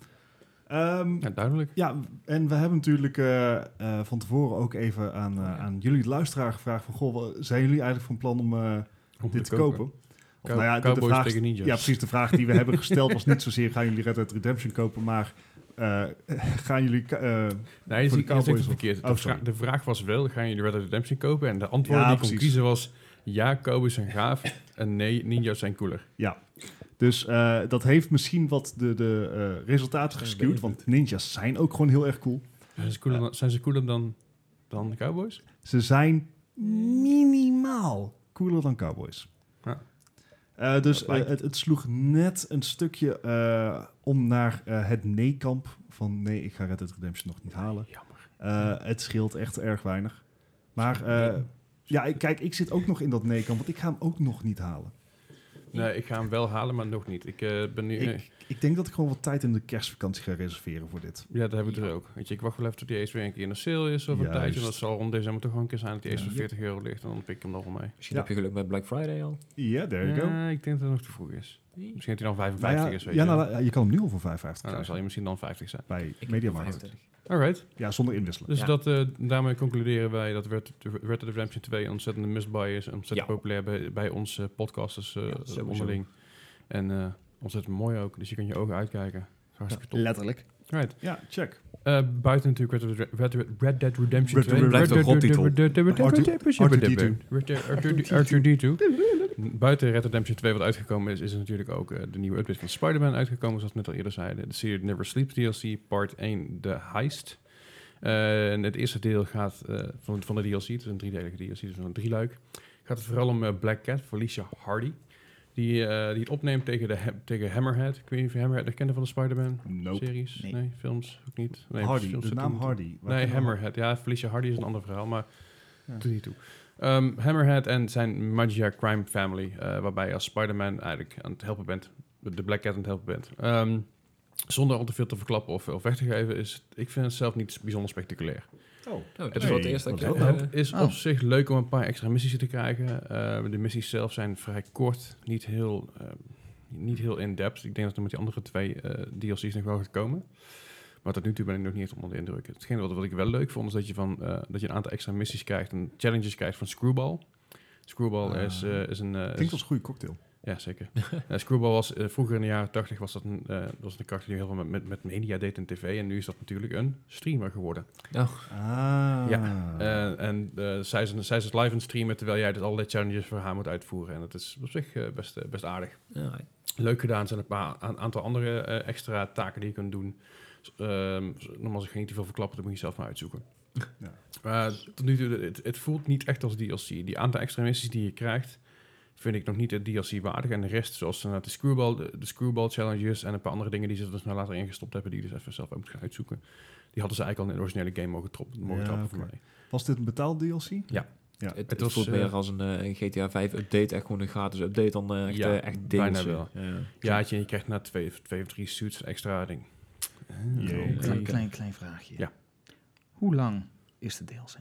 Ehm, ja, duidelijk. Ja, en we hebben natuurlijk eh, eh, van tevoren ook even aan, eh, aan jullie de luisteraar gevraagd van... Goh, zijn jullie eigenlijk van plan om Om dit te kopen? Of, Cow- nou ja, de- vraag, tegen ninjas. ja, precies. De vraag die we <laughs> hebben gesteld was niet zozeer... gaan jullie Red Dead Redemption kopen, maar... <laughs> gaan jullie... Nee, je ziet de het of- verkeerd. Oh, De, vra- de vraag was wel, gaan jullie Red Dead Redemption kopen? En de antwoord Ja, die ik kon kiezen was, ja, Cowboys zijn gaaf. En nee, ninjas zijn cooler. ja, dus eh, dat heeft misschien wat de, de eh, resultaten beïnvloed. Want ninjas zijn ook gewoon heel erg cool. Zijn ze cooler, dan, zijn ze cooler dan, dan de Cowboys? Ze zijn minimaal cooler dan cowboys. Ja. Eh, dus eh, het, het sloeg net een stukje eh, om naar eh, het nee-kamp. Van nee, ik ga Red Dead Redemption nog niet halen. Jammer. Eh, het scheelt echt erg weinig. Maar eh, ja, ik- kijk, ik zit ook nog in dat nee-kamp, want ik ga hem ook nog niet halen. Nee, ik ga hem wel halen, maar nog niet. Ik eh, ben nu... Ik, ik denk dat ik gewoon wat tijd in de kerstvakantie ga reserveren voor dit. ja, dat heb ik dus ook. Weet je, ik wacht wel even tot die Ace weer een keer in de sale is of een Juist. tijdje. Dat zal rond december toch gewoon een keer zijn dat die Ace Ja. voor 40 euro ligt. En dan pik ik hem nog wel mee. Misschien Ja. heb je geluk met Black Friday al. Ja, there you go. Ja, ik denk dat het nog te vroeg is. Misschien dat hij dan 55 Nou ja, is, weet ja, je. nou, ja, je kan hem nu al voor 55 Nou, dan zal hij misschien dan 50 zijn. bij Mediamarkt. 25. Alright. Ja, zonder inwisselen. Dus Ja. dat, eh, daarmee concluderen wij dat Red, Red Dead Redemption 2 een ontzettende misbuy is. Ontzettend Ja. populair bij, bij ons eh, podcasters eh, onderling. En eh, ontzettend mooi ook. Dus je kan je ogen uitkijken. Hartstikke top. Letterlijk. Right. Ja, check. Eh, buiten natuurlijk Red Dead, Red, Red, Red Dead Redemption Red Dead 2. blijft een rottitel. R2-D2. Buiten Red Dead Redemption 2 wat uitgekomen is, is er natuurlijk ook eh, de nieuwe update van Spider-Man uitgekomen, zoals we net al eerder zeiden. De serie Never Sleeps DLC, part 1, The Heist. En het eerste deel gaat van, van de DLC, het is een driedelige DLC, dus een drieluik. Gaat het vooral om Black Cat, Felicia Hardy. Die, eh, die het opneemt tegen, de, tegen Hammerhead. Ik weet niet of je Hammerhead herkende van de Spider-Man Nope. series. Nee. Nee. films ook niet. Nee, Hardy, films de naam er Hardy. Nee? Hammerhead. Ja, Felicia Hardy is een ander verhaal, maar Ja. doet niet toe. Ehm, Hammerhead en zijn Magia Crime Family, eh, waarbij je als Spider-Man eigenlijk aan het helpen bent, de Black Cat aan het helpen bent. Ehm, zonder al te veel te verklappen of, of weg te geven, is ik vind het zelf niet bijzonder spectaculair. Oh, Oh, dat Het is wel het eerste dat ik dat heb. is eh, Het is Oh. op zich leuk om een paar extra missies te krijgen. Eh, de missies zelf zijn vrij kort, niet heel, eh, niet heel in-depth. Ik denk dat er met die andere twee eh, DLC's nog wel gaat komen. Maar tot nu toe ben ik nog niet echt onder de indruk. Hetgeen wat, wat ik wel leuk vond, is dat je, van, eh, dat je een aantal extra missies krijgt en challenges krijgt van Screwball. Screwball Ah. is, eh, is een... eh, Klinkt is- als een goede cocktail. Ja, zeker. <laughs> Eh, Screwball was eh, vroeger in de jaren 80 was dat een, eh, was een karakter die heel veel met, met, met media deed en tv. En nu is dat natuurlijk een streamer geworden. oh, Ah. Ja, Eh, en eh, zij, is, zij is het live aan het streamen terwijl jij dus allerlei challenges voor haar moet uitvoeren. En dat is op zich eh, best, best aardig. ja, Leuk gedaan Er zijn een paar een aantal andere eh, extra taken die je kunt doen. Ehm, nogmaals, ik ga niet te veel verklappen, dat moet je zelf maar uitzoeken. Ja. Maar tot nu toe, het, het voelt niet echt als DLC. Die aantal extra missies die je krijgt, vind ik nog niet het DLC waardig. En de rest, zoals eh, de, screwball, de, de screwball challenges en een paar andere dingen die ze er dus nou later ingestopt hebben, die je dus even zelf ook moet gaan uitzoeken. Die hadden ze eigenlijk al in de originele game mogen, trop, mogen Ja, trappen voor mij. Was dit een betaald DLC? Ja. Ja. Het, Het het was, voelt eh, meer als een, eh, een GTA 5 update, echt gewoon een gratis update dan eh, echt, Ja, eh, echt bijna DLC. wel. Ja. Ja, je, je krijgt na twee, twee of drie suits extra ding. Klein, Oké. klein, klein vraagje. Ja. Hoe lang is de DLC?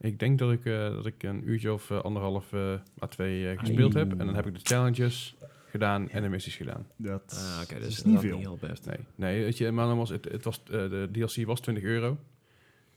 Ik denk dat ik, eh, dat ik een uurtje of eh, anderhalf eh à twee gespeeld heb. En dan heb ik de challenges gedaan en de missies gedaan. Dat, Ah, oké, dat dus is dat niet veel. niet heel best. Nee, nee weet je, maar dan was het, het was, eh, de DLC was 20 euro.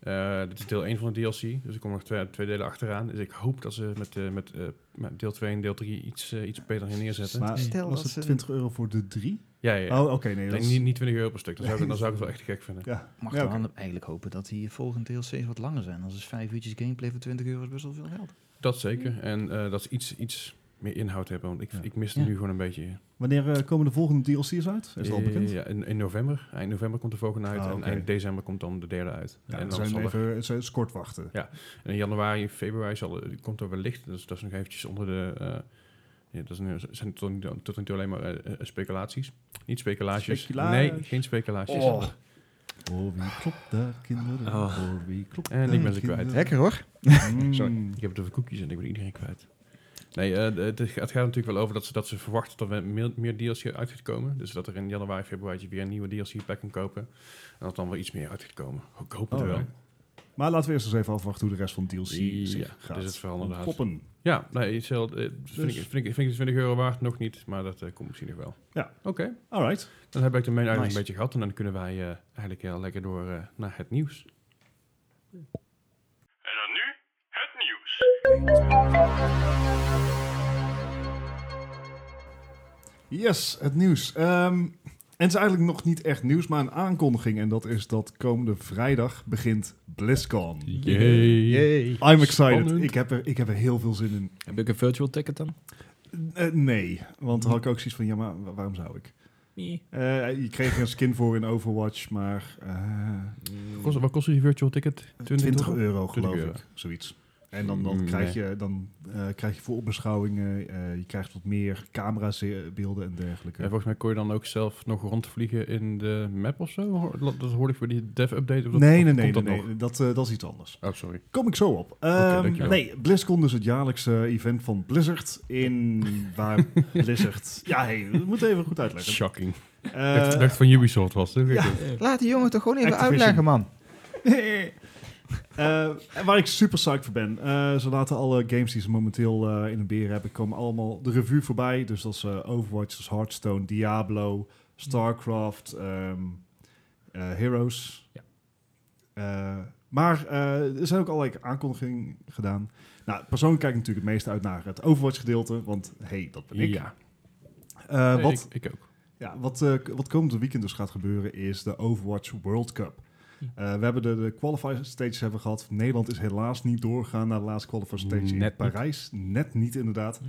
Eh, dit is deel 1 van de DLC, dus er komen nog twee, twee delen achteraan. Dus ik hoop dat ze met, eh, met, eh, met deel 2 en deel 3 iets, iets beter neerzetten. Maar Stel was dat het ze- 20 euro voor de drie? ja, ja, ja. Oh, oké, nee. Ik Dat denk is, niet, niet 20 euro per stuk, dan zou ik, dan zou ik het wel echt gek vinden. ja. Mag Ja, dan eigenlijk hopen dat die volgende DLC's wat langer zijn. Als is vijf uurtjes gameplay voor 20 euro is best wel veel geld. Dat zeker. En eh, dat is iets, iets meer inhoud hebben. Want ik, Ja. ik mis het Ja. nu gewoon een beetje. Wanneer eh, komen de volgende DLC's uit? Is het al Eh, bekend? Ja, in, in november. Eind november komt de volgende uit. Ah, En eind december komt dan de derde uit. Ja, en dan zijn zal er- even het is kort wachten. Ja. En in januari, februari zal, er- komt er wellicht, dus dat is nog eventjes onder de... eh, ja, dat is nu- zijn tot, nu- tot nu toe alleen maar speculaties. Niet speculaties. Nee, geen speculaties. Oh. Voor wie klopt daar, kinderen? Oh. Voor wie klopt En ik ben ze kwijt. Lekker hoor. Mm. <laughs> Sorry. Ik heb het over cookies en ik ben iedereen kwijt. Nee, eh, het, het gaat natuurlijk wel over dat ze, dat ze verwachten dat er meer, meer DLC uit gaat komen. Dus dat er in januari, februari weer een nieuwe DLC pack kan kopen. En dat dan wel iets meer uit gaat komen. Ik hoop het wel. Alright. Maar laten we eerst eens even afwachten hoe de rest van de DLC Ja, zich gaat is het inderdaad. Ja, nee, heel, eh, vind, Dus- ik, vind, ik, vind ik 20 euro waard, nog niet. Maar dat eh, komt misschien nog wel. Ja. Oké, Alright. dan heb ik de main item Nice. een beetje gehad. En dan kunnen wij eh, eigenlijk heel lekker door naar het nieuws. En dan nu het nieuws. Yes, het nieuws. Ehm, en het is eigenlijk nog niet echt nieuws, maar een aankondiging. En dat is dat komende vrijdag begint BlizzCon. Yay. Yay. I'm excited. Spannend. Ik heb, er, ik heb er heel veel zin in. Heb ik een virtual ticket dan? Eh, nee, want dan had ik ook zoiets van, ja, maar wa- waarom zou ik? Nee. Eh, je kreeg er een skin voor in Overwatch, maar eh, Kost, wat kost die virtual ticket? 20 euro, 20 geloof euro. ik, zoiets. En dan, dan, Mm, krijg, je, dan eh, krijg je voorbeschouwingen, eh, je krijgt wat meer camerabeelden en dergelijke. En volgens mij kon je dan ook zelf nog rondvliegen in de map of zo? Dat hoorde ik voor die dev-update. of dat- nee, nee, nee, dat nee, nog? dat, eh, dat is iets anders. Oh, sorry. Kom ik zo op. Ehm, dankjewel. nee, BlizzCon is het jaarlijkse event van Blizzard. In <laughs> waar Blizzard... Ja, hey, we moeten even goed uitleggen. Shocking. Eh, dacht, dacht van Ubisoft was het. ja. Laat die jongen toch gewoon even Activision. uitleggen, man. <laughs> Eh, waar ik super psyched voor ben. eh, ze laten alle games die ze momenteel eh, in hun beheer hebben, komen allemaal de revue voorbij. Dus dat is Overwatch, dat is Hearthstone, Diablo, StarCraft, ehm, eh, Heroes. Ja. Maar er zijn ook allerlei aankondigingen gedaan. Nou, persoonlijk kijk ik natuurlijk het meeste uit naar het Overwatch gedeelte, want hey, dat ben ik. Ja, Nee, wat, ik, ik ook. ja, wat, wat komend weekend dus gaat gebeuren is de Overwatch World Cup. Eh, we hebben de, de qualifier stages hebben gehad. Nederland is helaas niet doorgegaan naar de laatste qualifier stage in niet. Parijs. Net niet inderdaad.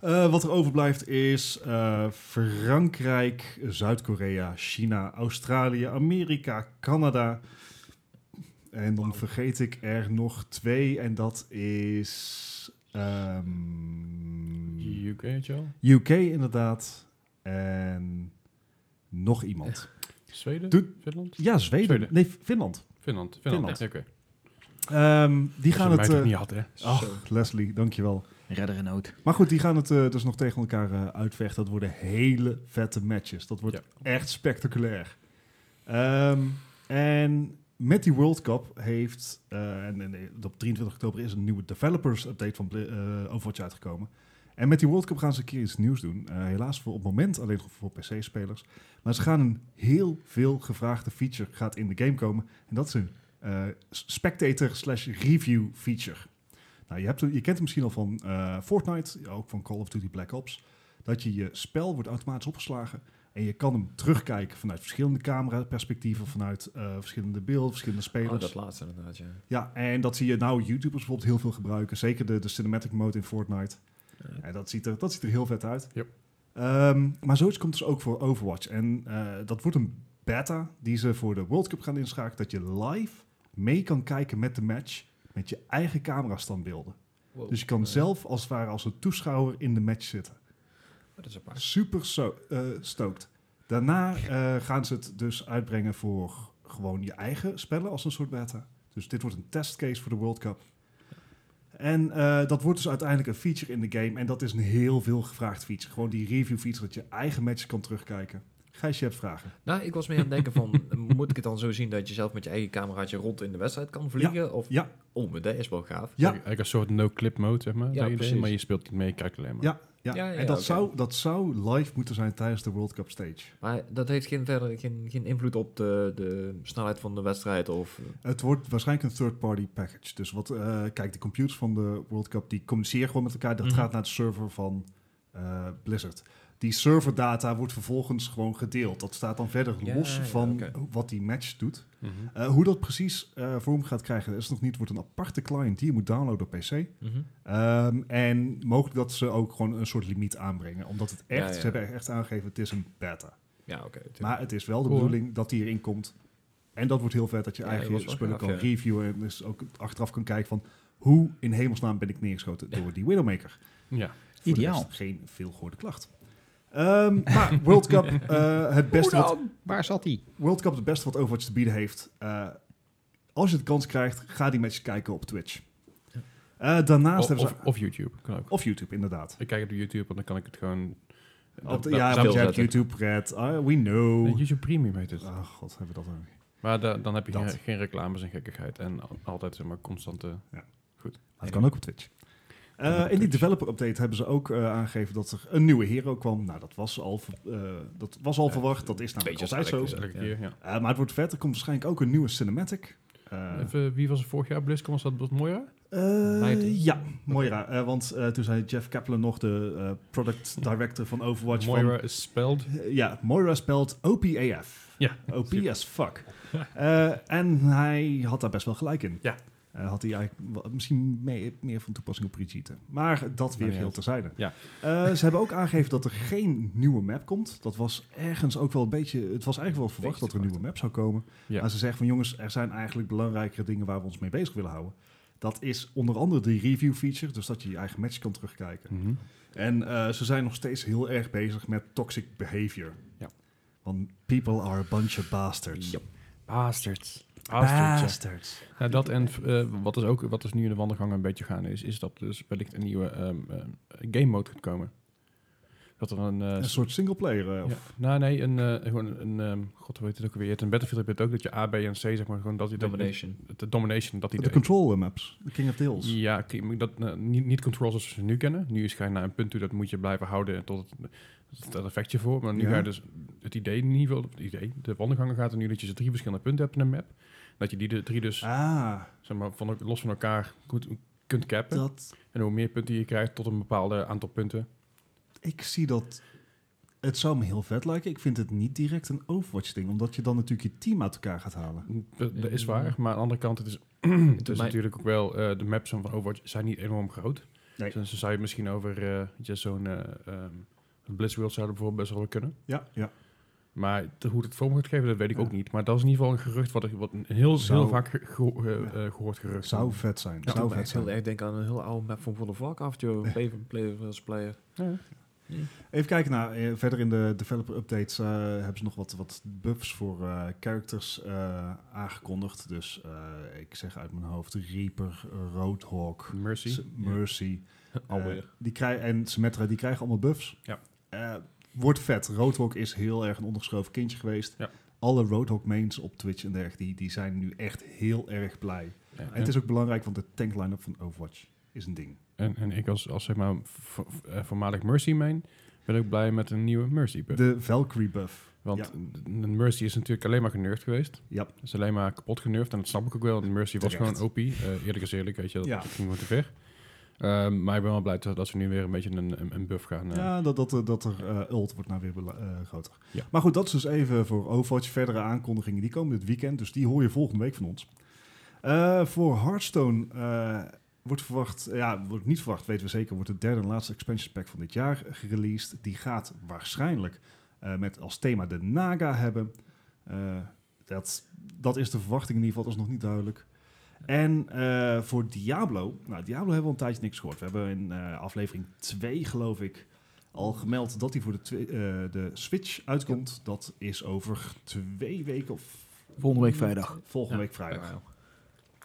Eh, wat er overblijft is eh, Frankrijk, Zuid-Korea, China, Australië, Amerika, Canada. En dan vergeet ik er nog twee en dat is ehm, UK, wel? UK inderdaad. En nog iemand. Zweden? Finland? Ja, Zweden. Zweden. Nee, Finland. Finland. Finland. Finland. Oké. Ehm, die gaan het... eh, niet had, hè? Ach, Leslie, dankjewel. Redder in nood. Maar goed, die gaan het eh, dus nog tegen elkaar eh, uitvechten. Dat worden hele vette matches. Dat wordt echt spectaculair. Ehm, en met die World Cup heeft... eh, en, en op 23 oktober is een nieuwe developers update van Overwatch uitgekomen. En met die World Cup gaan ze een keer iets nieuws doen. Eh, helaas voor op het moment alleen voor PC-spelers. Maar ze gaan een heel veel gevraagde feature gaat in de game komen. En dat is een eh, spectator slash review feature. Nou, je, hebt, je kent hem misschien al van eh, Fortnite, ook van Call of Duty Black Ops. Dat je je spel wordt automatisch opgeslagen en je kan hem terugkijken vanuit verschillende cameraperspectieven, vanuit eh, verschillende beelden, verschillende spelers. Oh, dat laatste inderdaad, ja. Ja, en dat zie je nou YouTubers bijvoorbeeld heel veel gebruiken. Zeker de, de cinematic mode in Fortnite. Ja. Dat ziet er, dat ziet er heel vet uit. Yep. Ehm, maar zoiets komt dus ook voor Overwatch. En eh, dat wordt een beta die ze voor de World Cup gaan inschakelen. Dat je live mee kan kijken met de match met je eigen camerastandbeelden. Wow. Dus je kan zelf als het ware als een toeschouwer in de match zitten. Dat is apart. Super so stoked. Daarna eh, gaan ze het dus uitbrengen voor gewoon je eigen spellen als een soort beta. Dus dit wordt een testcase voor de World Cup. En eh, dat wordt dus uiteindelijk een feature in de game. En dat is een heel veel gevraagd feature. Gewoon die review feature dat je eigen matches kan terugkijken. Gijs, je hebt vragen. Nou, ik was meer aan het denken van, <laughs> moet ik het dan zo zien dat je zelf met je eigen cameraatje rond in de wedstrijd kan vliegen? Of, Ja, oh, dat is wel gaaf. ja, Eigenlijk een soort no-clip mode, zeg maar. Ja, idee, precies. maar je speelt niet mee, je kijkt alleen maar. ja, ja. Ja, ja, en dat, zou, dat zou live moeten zijn tijdens de World Cup stage. Maar dat heeft geen, verder geen, geen invloed op de, de snelheid van de wedstrijd of... Het wordt waarschijnlijk een third-party package. Dus wat, eh, kijk, de computers van de World Cup die communiceren gewoon met elkaar. Dat Mhm. gaat naar de server van eh, Blizzard. Die serverdata wordt vervolgens gewoon gedeeld. Dat staat dan verder Ja, los ja, van wat die match doet. Mhm. Eh, hoe dat precies eh, vorm gaat krijgen, is nog niet. wordt een aparte client die je moet downloaden op PC. Mhm. Ehm, en mogelijk dat ze ook gewoon een soort limiet aanbrengen. Omdat het echt, ze hebben echt aangegeven, het is een beta. Ja, oké. tuurlijk. Maar het is wel de Cool. bedoeling dat die erin komt. En dat wordt heel vet, dat je eigen wel spullen kan reviewen. En dus ook achteraf kan kijken van... hoe in hemelsnaam ben ik neergeschoten door die Widowmaker. Ja. Voor de Ideaal. geen veel gehoorde klacht. Ehm, maar World Cup, <laughs> eh, het beste wat, Waar zat hij? World Cup, het beste wat Overwatch te bieden heeft. Eh, als je de kans krijgt, ga die matches kijken op Twitch. Eh, daarnaast Of, hebben ze... of, of YouTube, kan ook. Of YouTube, inderdaad. Ik kijk op YouTube, want dan kan ik het gewoon... Op de, ja, want je hebt. YouTube Red. Ah, we know. Nee, YouTube Premium heet het. Oh god, hebben we dat ook. Maar da- dan heb je geen, geen reclames en gekkigheid. En al- altijd zeg maar constante... Dat kan ook op Twitch. Eh, in die developer update hebben ze ook eh, aangegeven dat er een nieuwe hero kwam. Nou, dat was al, eh, dat was al Ja, verwacht. Dat is namelijk beetje altijd zo. Ja. keer, ja. Maar het wordt vet. Er komt waarschijnlijk ook een nieuwe cinematic. Eh, Even, wie was er vorig jaar? BlizzCon was dat was Moira? eh, ja, Moira. Eh, want eh, toen zei Jeff Kaplan nog, de eh, product director van Overwatch. van, Moira is spelled... Ja, Moira spelt OPAF. Ja. OP as fuck. <laughs> Eh, en hij had daar best wel gelijk in. Ja. Eh, had hij eigenlijk misschien mee- meer van toepassing op Brigitte. Maar dat weer heel terzijde. Ja. Eh, ze hebben ook aangegeven dat er geen nieuwe map komt. Dat was ergens ook wel een beetje... Het was eigenlijk wel verwacht dat er een nieuwe map zou komen. Ja. Maar ze zeggen van jongens, er zijn eigenlijk belangrijkere dingen waar we ons mee bezig willen houden. Dat is onder andere de review feature. Dus dat je je eigen match kan terugkijken. Mhm. En eh, ze zijn nog steeds heel erg bezig met toxic behavior. Ja. Want people are a bunch of bastards. Yep. Bastards. Bastards. Ja, dat en eh, wat, is ook, wat is nu in de wandelgang een beetje gaande is, is dat dus wellicht een nieuwe ehm, ehm, game mode gaat komen. Dat er een... eh, Een soort singleplayer. eh, ja, of nou nee, een, eh, gewoon een, ehm, god hoe heet het ook weer, een Battlefield heb je het ook, dat je A, B en C zeg maar, gewoon dat dat- Domination. De domination, dat die... de control eh, maps. De King of the Hills. Ja, dat, eh, niet, niet controls zoals we ze nu kennen. Nu is ga je naar een punt toe, dat moet je blijven houden tot het, het effectje voor. Maar nu Ja. ga je dus het idee in ieder geval, het idee, de wandelgangen gaat er nu dat je ze drie verschillende punten hebt in een map. Dat je die de drie dus, Ah, zeg maar, van, los van elkaar goed, kunt cappen. dat... En hoe meer punten je krijgt tot een bepaald aantal punten. Ik zie dat... Het zou me heel vet lijken. Ik vind het niet direct een Overwatch-ding. Omdat je dan natuurlijk je team uit elkaar gaat halen. Dat, dat is waar, maar aan de andere kant, het is, <clears throat> het is natuurlijk ook wel, eh, de maps van Overwatch zijn niet enorm groot. Nee. Dus dan zou je misschien over eh, je zo'n eh ehm, Blitzworld zouden bijvoorbeeld best wel kunnen. Ja, ja. Maar de- hoe het vorm gaat geven, dat weet ik Ja. ook niet. Maar dat is in ieder geval een gerucht wat, ik, wat een heel, Zou- heel vaak ge- eh, Ja. eh, gehoord gerucht. Zou vet zijn. Ja, zou ik vet heel erg denk aan een heel oude map van World of Warcraft, joh. Play, play versus player. Ja. Even kijken naar eh, verder in de developer updates eh, hebben ze nog wat, wat buffs voor eh, characters eh, aangekondigd. Dus eh, ik zeg uit mijn hoofd Reaper, Roadhog, Mercy. S- Mercy. <laughs> Alweer. Die krijgen en Symmetra, die krijgen allemaal buffs. Ja. Wordt vet. Roadhog is heel erg een ondergeschoven kindje geweest. Ja. Alle Roadhog mains op Twitch en dergelijke, die, die zijn nu echt heel erg blij. Ja, En het is ook belangrijk, want de tank line-up van Overwatch is een ding. en, en ik als, als zeg maar vo- eh, voormalig Mercy main ben ook blij met een nieuwe Mercy buff. De Valkyrie buff. Want ja. een Mercy is natuurlijk alleen maar genurfd geweest. Ja. Is alleen maar kapot genurfd en dat snap ik ook wel. want Mercy was Terecht. gewoon OP. eh eerlijk is eerlijk, weet je, dat, Ja. ging gewoon te ver. Ehm, maar ik ben wel blij dat, dat ze nu weer een beetje een, een, een buff gaan. eh, Ja, dat, dat, dat er eh, ult wordt nou weer eh, groter. Ja. Maar goed, dat is dus even voor Overwatch. Verdere aankondigingen, die komen dit weekend. Dus die hoor je volgende week van ons. Eh, voor Hearthstone eh, wordt verwacht, ja, wordt niet verwacht, weten we zeker, wordt de derde en laatste expansion pack van dit jaar gereleased. Die gaat waarschijnlijk eh, met als thema de Naga hebben. Eh, dat, dat is de verwachting in ieder geval, dat is nog niet duidelijk. En eh, voor Diablo, nou Diablo hebben we al een tijdje niks gehoord. We hebben in eh, aflevering 2, geloof ik, al gemeld dat hij voor de, eh, de Switch uitkomt. Dat is over twee weken of Volgende week vrijdag. volgende Ja. week vrijdag. Ja.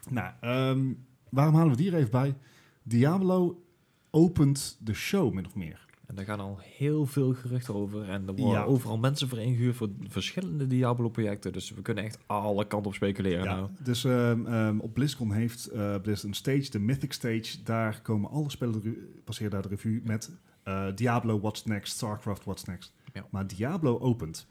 Nou, ehm, waarom halen we die er even bij? Diablo opent de show, min of meer. En daar gaan al heel veel geruchten over. En er worden Ja. overal mensen voor ingehuurd voor verschillende Diablo-projecten. Dus we kunnen echt alle kanten op speculeren nou. Dus ehm, ehm, op BlizzCon heeft Blizzard een stage, de Mythic Stage. Daar komen alle spellen, re- passeren daar de revue met eh, Diablo What's Next, StarCraft What's Next. Ja. Maar Diablo opent.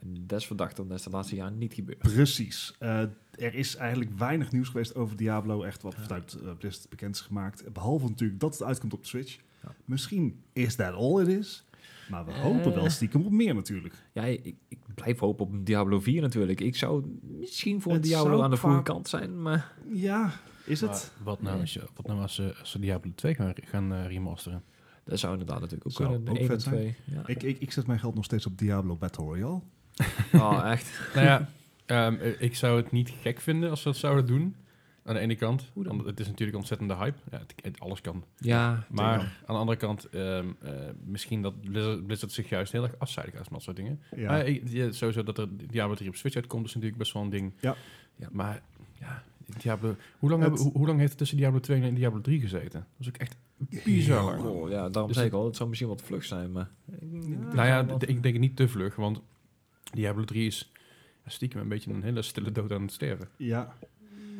En dat is verdacht dat dat is de laatste jaren niet gebeurd. Precies. Eh, er is eigenlijk weinig nieuws geweest over Diablo. Echt wat vanuit Blizzard bekend is gemaakt. Behalve natuurlijk dat het uitkomt op de Switch. Ja. Misschien is that all it is. Maar we Eh. hopen wel stiekem op meer natuurlijk. Ja, ik, ik blijf hopen op een Diablo 4 natuurlijk. Ik zou misschien voor een Diablo aan de qua- goede kant zijn, maar... Ja, is Maar het? wat nou als, je, wat nou als, ze, als ze Diablo 2 gaan, gaan eh, remasteren? Dat zou inderdaad natuurlijk ook Zou kunnen. De ook 1 en vet zijn. 2. Ja. Ik, ik, ik zet mijn geld nog steeds op Diablo Battle Royale. <laughs> Oh, echt? nou ja, ehm, eh, ik zou het niet gek vinden als ze dat zouden doen. Aan de ene kant, Hoe dan? want het is natuurlijk ontzettende hype. Ja, het, het- alles kan. Ja, Maar aan de andere kant, ehm, eh, misschien dat Blizzard, Blizzard zich juist heel erg afzijdig van dat soort dingen. Ja. Maar ja, sowieso dat er Diablo 3 op Switch uitkomt, is natuurlijk best wel een ding. Ja. Ja. Maar ja, Diablo, hoe, lang Het- hebben, hoe, hoe lang heeft het tussen Diablo 2 en Diablo 3 gezeten? Dat is ook echt bizar lang. Oh, ja, daarom Dus zei ik al, het zou misschien wat vlug zijn, maar... Nou ja, ik denk niet te vlug, want Diablo 3 is stiekem een beetje een hele stille dood aan het sterven. ja.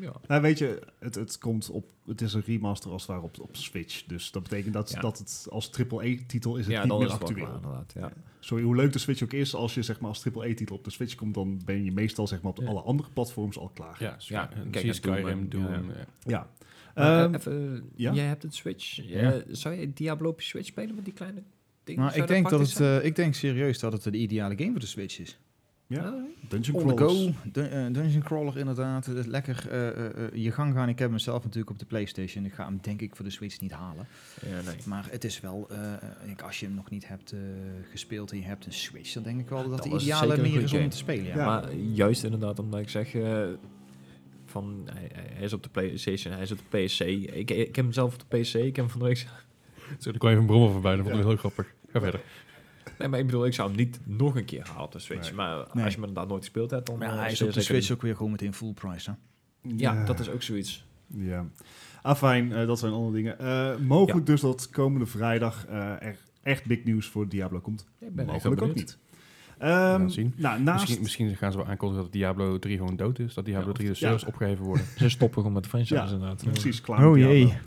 Ja. Nou, weet je, het, het komt op. Het is een remaster als het ware op, op Switch. Dus dat betekent dat, Ja. dat het als triple-E-titel is het ja, niet dan meer is het wel actueel. klaar, inderdaad. Ja. Sorry, hoe leuk de Switch ook is, als je zeg maar als triple-E-titel op de Switch komt, dan ben je meestal zeg maar op Ja. alle andere platforms al klaar. Ja, Ja, ja kijk Skyrim, Doom. ja. eh, even, ja? jij hebt een Switch. Ja. Eh, zou je Diablo op je Switch spelen met die kleine dingen? Zou ik denk, dat het, eh, ik denk serieus dat het de ideale game voor de Switch is. Ja. Dungeon On the crawlers. go, dun- eh, dungeon crawler inderdaad. eh, Lekker eh, eh, eh, je gang gaan. Ik heb hem zelf natuurlijk op de Playstation. Ik ga hem denk ik voor de Switch niet halen. ja, nee. Maar het is wel, ik denk, als je hem nog niet hebt eh, gespeeld en je hebt een Switch, dan denk ik wel dat Dat de is ideale manier is om te spelen. Ja. Ja. Maar juist inderdaad, omdat ik zeg... eh, van, hij, hij is op de PlayStation, hij is op de PC. Ik, ik heb hem zelf op de PC, ik heb hem van de week... Zo, er kwam even een brommer voorbij, dat vond ik heel grappig. Ga verder. Nee, maar ik bedoel, ik zou hem niet nog een keer halen op de Switch. Nee. Maar Nee. als je hem inderdaad nooit gespeeld hebt, dan... Maar ja, eh, hij is op de Switch ook weer gewoon meteen full price. Hè? Ja, dat is ook zoiets. Ja. Afijn, eh, dat zijn andere dingen. Eh, mogelijk dus dat komende vrijdag eh, er echt big nieuws voor Diablo komt. Ik ben mogelijk ook niet. Ehm, gaan zien. Nou, naast... Misschien, misschien gaan ze wel aankondigen dat Diablo 3 gewoon dood is. Dat Diablo Ja, 3 de ja. servers opgeheven worden. Ze stoppen gewoon met de franchise Ja, inderdaad. Precies, klaar Oh jee.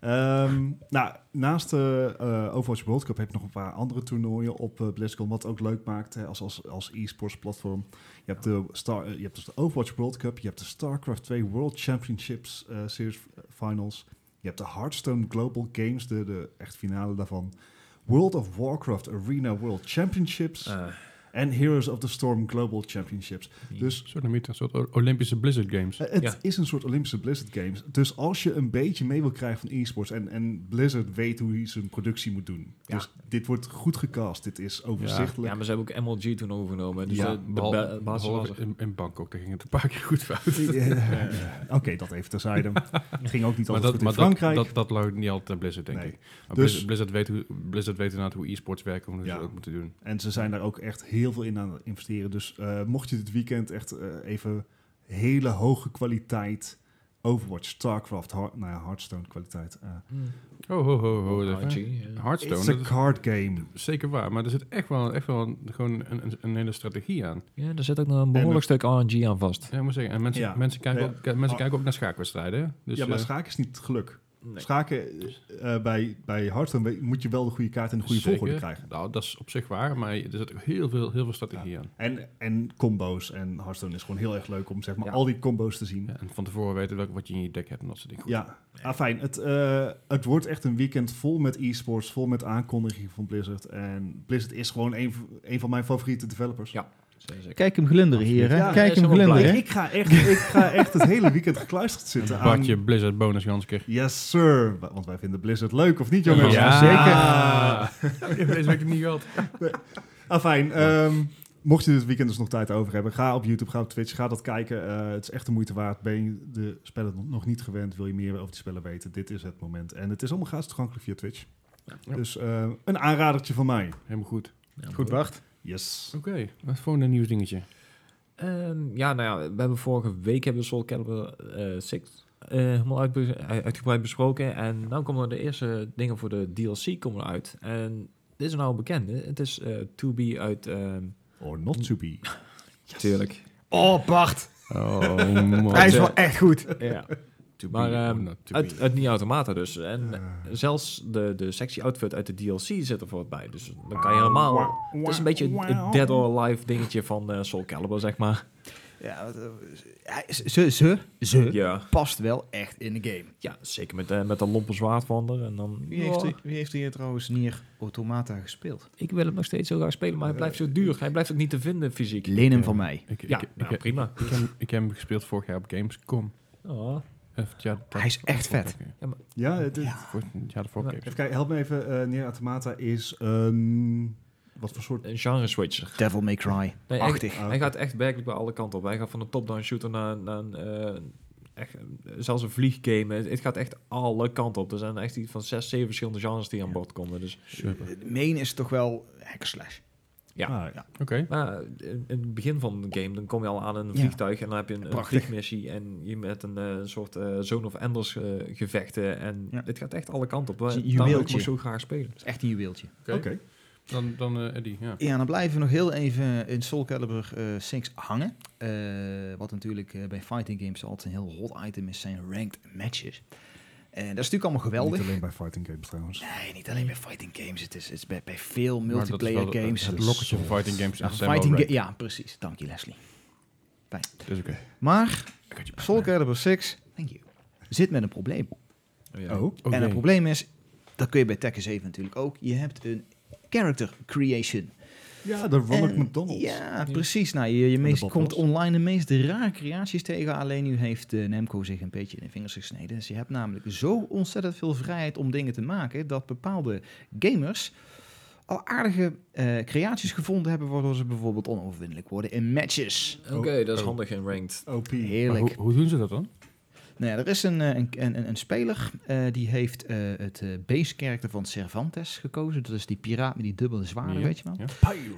Ehm, nou, naast de eh, Overwatch World Cup heb je nog een paar andere toernooien op eh, BlizzCon, wat ook leuk maakt hè, als, als, als e-sports platform. Je hebt, de Star, eh, je hebt dus de Overwatch World Cup, je hebt de StarCraft 2 World Championships Series Finals, je hebt de Hearthstone Global Games, de, de echt finale daarvan. World of Warcraft Arena World Championships en Heroes of the Storm Global Championships. Dus Een soort, een soort Olympische Blizzard Games. eh, Het Ja. is een soort Olympische Blizzard Games. Dus als je een beetje mee wil krijgen van e-sports en, en Blizzard weet hoe hij zijn productie moet doen. Ja. Dus dit wordt goed gecast. Dit is overzichtelijk. ja, maar ze hebben ook MLG toen overgenomen. Dus Ja, de, basis in, in Bangkok, daar ging het een paar keer goed fout. Ja. <laughs> Oké, dat even terzijde. Ging ook niet Maar, altijd dat, goed in maar dat, Frankrijk. dat, dat lag niet altijd aan Blizzard, denk Nee. ik. Maar Dus- Blizzard, Blizzard weet, hoe, Blizzard weet inderdaad hoe e-sports werken, hoe ze ook moeten doen. En ze zijn daar ook echt heel veel in aan het investeren. Dus eh, mocht je dit weekend echt eh, even hele hoge kwaliteit Overwatch, StarCraft, Heart, nou ja, Hearthstone kwaliteit. eh Oh, ho, ho. RNG, ja. Hearthstone, it's a card game. zeker waar. Maar er zit echt wel, echt wel gewoon een, een, een hele strategie aan. Ja, er zit ook nog een behoorlijk stuk RNG aan vast. Ja, moet zeggen. En mensen, Ja. mensen, kijken, Ja. ook, mensen Ah. kijken ook naar schaakwedstrijden. Dus, ja, maar schaken is niet geluk. Nee. Schaken eh, bij, bij Hearthstone moet je wel de goede kaart en de goede zeker. volgorde krijgen. Nou, dat is op zich waar, maar er zit ook heel veel, heel veel strategie aan. En, en combo's. En Hearthstone is gewoon heel erg leuk om zeg maar Ja. al die combo's te zien. Ja, en van tevoren weten welke, wat je in je deck hebt en dat soort dingen. Goed. Ja, ah, fijn. Het, eh, het wordt echt een weekend vol met e-sports, vol met aankondigingen van Blizzard. En Blizzard is gewoon een, een van mijn favoriete developers. Ja. Zeker. Kijk hem glunderen hier, hè? Ja, Kijk hem glunderen. Ik ga, echt, ik ga echt het hele weekend gekluisterd zitten Een aan... badje Blizzard bonus Gansker. Yes, sir. Want wij vinden Blizzard leuk, of niet, jongens? Ja. zeker. <laughs> Deze week niet gehad. Ah, fijn. Ehm, mocht je dit weekend dus nog tijd over hebben, ga op YouTube, ga op Twitch, ga dat kijken. Eh, het is echt de moeite waard. Ben je de spellen nog- niet gewend, wil je meer over die spellen weten, dit is het moment. En het is allemaal gratis toegankelijk via Twitch. Ja. Dus eh, een aanradertje van mij. Helemaal goed. Ja, Goed, wacht. Yes. Oké, wat voor een nieuws dingetje? Ehm, ja, nou ja, we hebben vorige week hebben we Soul Calibur eh 6 eh, helemaal uitbe- uitgebreid besproken. En nu komen de eerste dingen voor de DLC komen uit. En dit is nou bekend, hè? Het is eh 2B uit... ehm Or not to be. Tuurlijk. Oh, Bart. Oh, man. Hij is wel echt goed. Ja. To Maar ehm, uit, uit Nier Automata dus. En Eh. zelfs de, de sexy outfit uit de DLC zit er voor bij. Dus dan kan je helemaal... Het is een beetje het Dead or Alive dingetje van eh, Soul Calibur, zeg maar. Ja, eh, ze, ze, ze Ja, past wel echt in de game. ja zeker met, eh, met een lompe zwaard van. En dan, Wie heeft, wie heeft er hier trouwens Nier Automata gespeeld? Ik wil hem nog steeds zo graag spelen, maar hij blijft zo duur. Hij blijft ook niet te vinden fysiek. Leen hem van mij. Ik, ik, Ja, ik, nou, ik, prima. ik heb, ik heb hem gespeeld vorig jaar op Gamescom. Oh. Ja, dat- Hij is echt vet. Ja, het, het- Voor, ja, de even kijken, help me even. eh Nier Automata is een... Wat voor soort... Een genre switcher. Devil May Cry. Nee, hij, Achtig. Hij gaat echt werkelijk bij alle kanten op. Hij gaat van een top-down shooter naar, naar een, eh, echt, zelfs een vlieggame. Het, het gaat echt alle kanten op. Er zijn echt iets van zes, zeven verschillende genres die aan boord komen. Dus, Super. Main is toch wel hackerslash. Ja. Ah, ja. Oké. maar in, in het begin van de game, dan kom je al aan een Ja. vliegtuig en dan heb je een, een vliegmissie en je met een eh, soort eh, Zone of Enders eh, gevechten. En Ja. dit gaat echt alle kanten op. een Daarom wil ik zo graag spelen. Is echt een juweeltje. Oké. Dan, dan eh, Eddie, ja. Ja, dan blijven we nog heel even in Soul Calibur eh 6 hangen. Eh, wat natuurlijk eh, bij fighting games altijd een heel hot item is, zijn ranked matches. En dat is natuurlijk allemaal geweldig. Niet alleen bij fighting games trouwens. Nee, niet alleen bij fighting games. Het is, het is bij, bij veel Maar dat is multiplayer wel, eh, games. Het lokketje van fighting games Ja, fighting ga- ja, precies. Dank je, Leslie. Dat is oké. Maar Ik had je Soul Calibur 6 thank you, zit met een probleem. Oh, Oh, en het probleem is, dat kun je bij Tekken 7 natuurlijk ook, je hebt een character creation. Ja, de Ronald En- McDonald. Ja, precies. Nou, je, je meest, komt online de meest rare creaties tegen. Alleen nu heeft eh, Nemco zich een beetje in de vingers gesneden. Dus je hebt namelijk zo ontzettend veel vrijheid om dingen te maken... dat bepaalde gamers al aardige eh, creaties gevonden hebben... waardoor ze bijvoorbeeld onoverwinnelijk worden in matches. Oké, dat is oh. handig in ranked. OP. Maar Heerlijk. hoe, hoe doen ze dat dan? Nou ja, er is een, eh, een, een, een speler eh, die heeft eh, het eh, base character van Cervantes gekozen. Dat is die piraat met die dubbele zwaarden, weet je wel.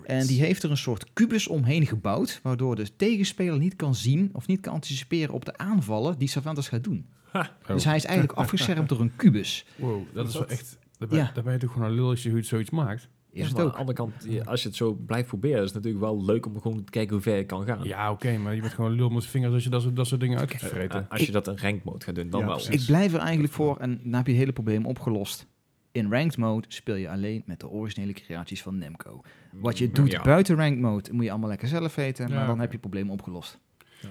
En die heeft er een soort kubus omheen gebouwd, waardoor de tegenspeler niet kan zien of niet kan anticiperen op de aanvallen die Cervantes gaat doen. Oh. Dus hij is eigenlijk afgeschermd door een kubus. Wow, dat is wel echt... Daar ben, Ja. daar ben je toch gewoon een lul als je zoiets maakt. Is Ja, het ook. aan de andere kant, als je het zo blijft proberen, is het natuurlijk wel leuk om gewoon te kijken hoe ver je kan gaan. Ja, oké, maar je bent gewoon lul met vingers als je dat soort, dat soort dingen uit gaat Eh, vreten. als je dat in ranked mode gaat doen, dan Ja, wel. precies. Ik blijf er eigenlijk voor en dan heb je het hele probleem opgelost. In ranked mode speel je alleen met de originele creaties van Nemco. Wat je doet Ja. buiten ranked mode moet je allemaal lekker zelf weten, maar dan heb je het probleem opgelost.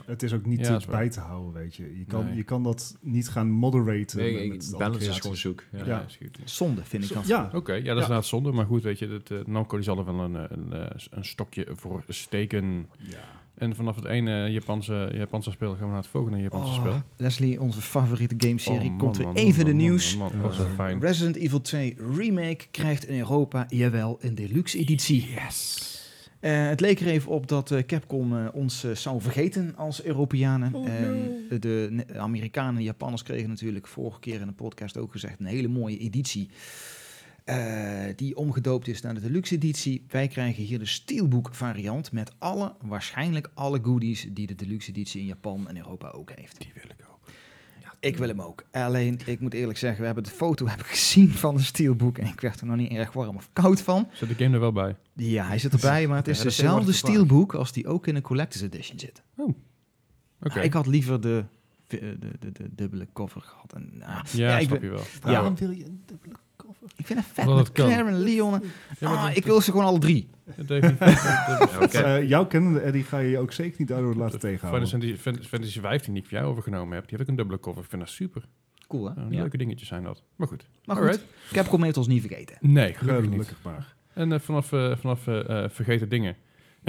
Het is ook niet Ja, waar. bij te houden, weet je. Je kan, Nee. je kan dat niet gaan moderaten. Nee, ik- is gewoon zoek. Ja. Ja. is goed. Zonde vind ik dat. Ja, Oké, ja, dat is inderdaad zonde. Maar goed, weet je, dat, eh Namco die zal er wel een, eh, een, eh, een stokje voor steken. ja. En vanaf het ene Japanse, Japanse spel gaan we naar het volgende Japanse Oh, spel. Leslie, onze favoriete gameserie, Oh, man, komt weer man, even man, de man, nieuws. man, man, fijn. Resident Evil 2 Remake krijgt in Europa, jawel, een deluxe editie. Yes! Eh, het leek er even op dat eh, Capcom eh, ons zou vergeten als Europeanen. Oh, Ehm, no. de Ne- Amerikanen en Japanners kregen natuurlijk vorige keer in de podcast ook gezegd een hele mooie editie. eh, die omgedoopt is naar de deluxe editie. Wij krijgen hier de steelbook variant met alle, waarschijnlijk alle goodies die de deluxe editie in Japan en Europa ook heeft. Die wil ik ook. Ik wil hem ook. Alleen, ik moet eerlijk zeggen, we hebben de foto <laughs> heb ik gezien van de steelbook en ik werd er nog niet erg warm of koud van. Zit de game er wel bij? Ja, hij zit erbij, maar het is Ja, dezelfde steelbook als die ook in de Collector's Edition zit. Oké. Ah, ik had liever de, de, de, de, de dubbele cover gehad. En, ah, ja, ik, snap ben- je wel. Ja. Waarom wil je een dubbele cover? Ik vind het vet Omdat met het kan. Claire en Leon. Ja, ah, ik wil ze gewoon alle drie. Het- Oké. Eh, jouw kennende Eddie ga je je ook zeker niet daardoor laten tegenhouden. Fantasy, Fan- Fantasy 15 die ik voor jou overgenomen heb, die heeft ook een dubbele cover. Ik vind dat super. Cool, hè? Ja. Leuke dingetjes zijn dat. Maar goed. Maar goed, Alright. Capcom heeft ons niet vergeten. Nee, gelukkig niet. Maar. En eh, vanaf, eh, vanaf vergeten dingen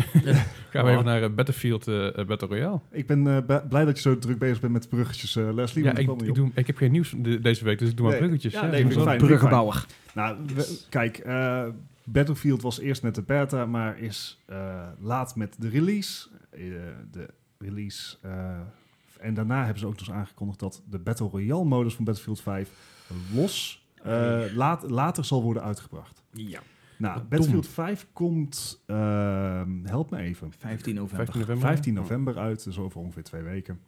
<laughs> gaan we even naar eh, Battlefield eh, eh, Battle Royale. Ik ben eh, blij dat je zo druk bezig bent met bruggetjes, eh, Leslie. Ja, ik, doe, ik heb geen nieuws de- deze week, dus ik doe maar Nee. bruggetjes. Ja, nee, dat vind is ik wel- fijn. Bruggenbouwer. Nou, we- kijk, eh, Battlefield was eerst net de beta, maar is eh, laat met de release. De release. eh, en daarna hebben ze ook dus aangekondigd dat de Battle Royale modus van Battlefield 5 los eh, laat, later zal worden uitgebracht. Ja. Nou, Wat Battlefield 5 komt, ehm, help me even, 15 november. 15 november. 15 november uit, dus over ongeveer twee weken.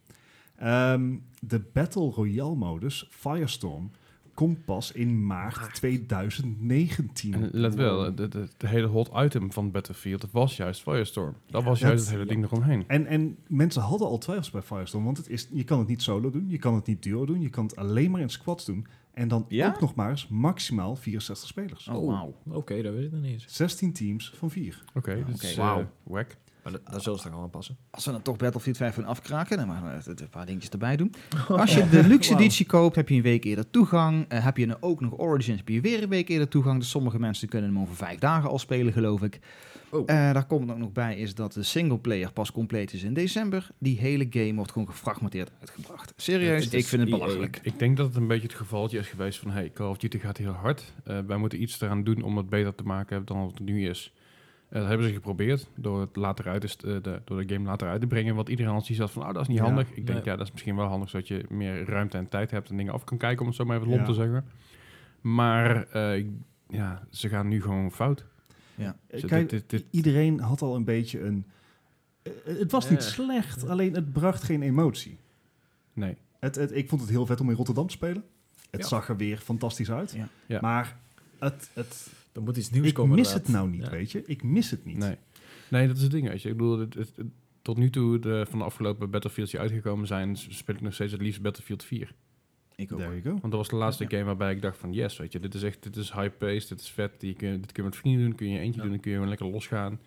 Ehm, de Battle Royale modus, Firestorm, komt pas in maart Maart. 2019. En let wel, de, de, de hele hot item van Battlefield was juist Firestorm. Dat was dat- juist het hele ding eromheen. En, en mensen hadden al twijfels bij Firestorm, want het is, je kan het niet solo doen, je kan het niet duo doen, je kan het alleen maar in squads doen. En dan Ja? ook nog maar eens maximaal 64 spelers. Oh, wauw. Oké, dat weet ik nog niet eens. 16 teams van 4. Oké, Wauw. eh, wack. Maar dat, dat zullen ze toch wel aanpassen. Als we dan toch Battlefield 5 gaan afkraken, dan maar we een paar dingetjes erbij doen. <laughs> Als je de luxe editie koopt, heb je een week eerder toegang. Eh, heb je dan ook nog Origins, heb je weer een week eerder toegang. Dus sommige mensen kunnen hem over vijf dagen al spelen, geloof ik. Oh. Eh, daar komt ook nog bij is dat de singleplayer pas compleet is in december. Die hele game wordt gewoon gefragmenteerd uitgebracht. Serieus, ik vind het belachelijk. Ik denk dat het een beetje het gevaltje is geweest van... Hey, Call of Duty gaat heel hard. Eh, wij moeten iets eraan doen om het beter te maken dan wat het nu is. Eh, dat hebben ze geprobeerd door, het later uit te st- eh, de, door de game later uit te brengen. Wat iedereen al ziet van, oh, dat is niet Ja. handig. Ik denk, Nee. ja, dat is misschien wel handig... zodat je meer ruimte en tijd hebt en dingen af kan kijken... om het zo maar even lomp Ja. te zeggen. Maar eh, ja, ze gaan nu gewoon fout. Ja. Kijk, dit- dit- dit- iedereen had al een beetje een... het was niet slecht, alleen het bracht geen emotie. Nee. Het, het, ik vond het heel vet om in Rotterdam te spelen. Het Ja. zag er weer fantastisch uit. Ja. Ja. Maar het, het, Er moet iets nieuws ik komen. mis inderdaad. het nou niet, Ja. weet je. Ik mis het niet. Nee. nee, dat is het ding. Weet je. Ik bedoel, het, het- het- tot nu toe de, van de afgelopen Battlefields die uitgekomen zijn... speel ik nog steeds het liefst Battlefield 4. Ik ook. Want dat was de laatste Ja. game waarbij ik dacht van... Yes, weet je, dit is echt dit is high-paced, dit is vet. Die kun, dit kun je met vrienden doen, kun je eentje Ja. doen... dan kun je gewoon lekker losgaan.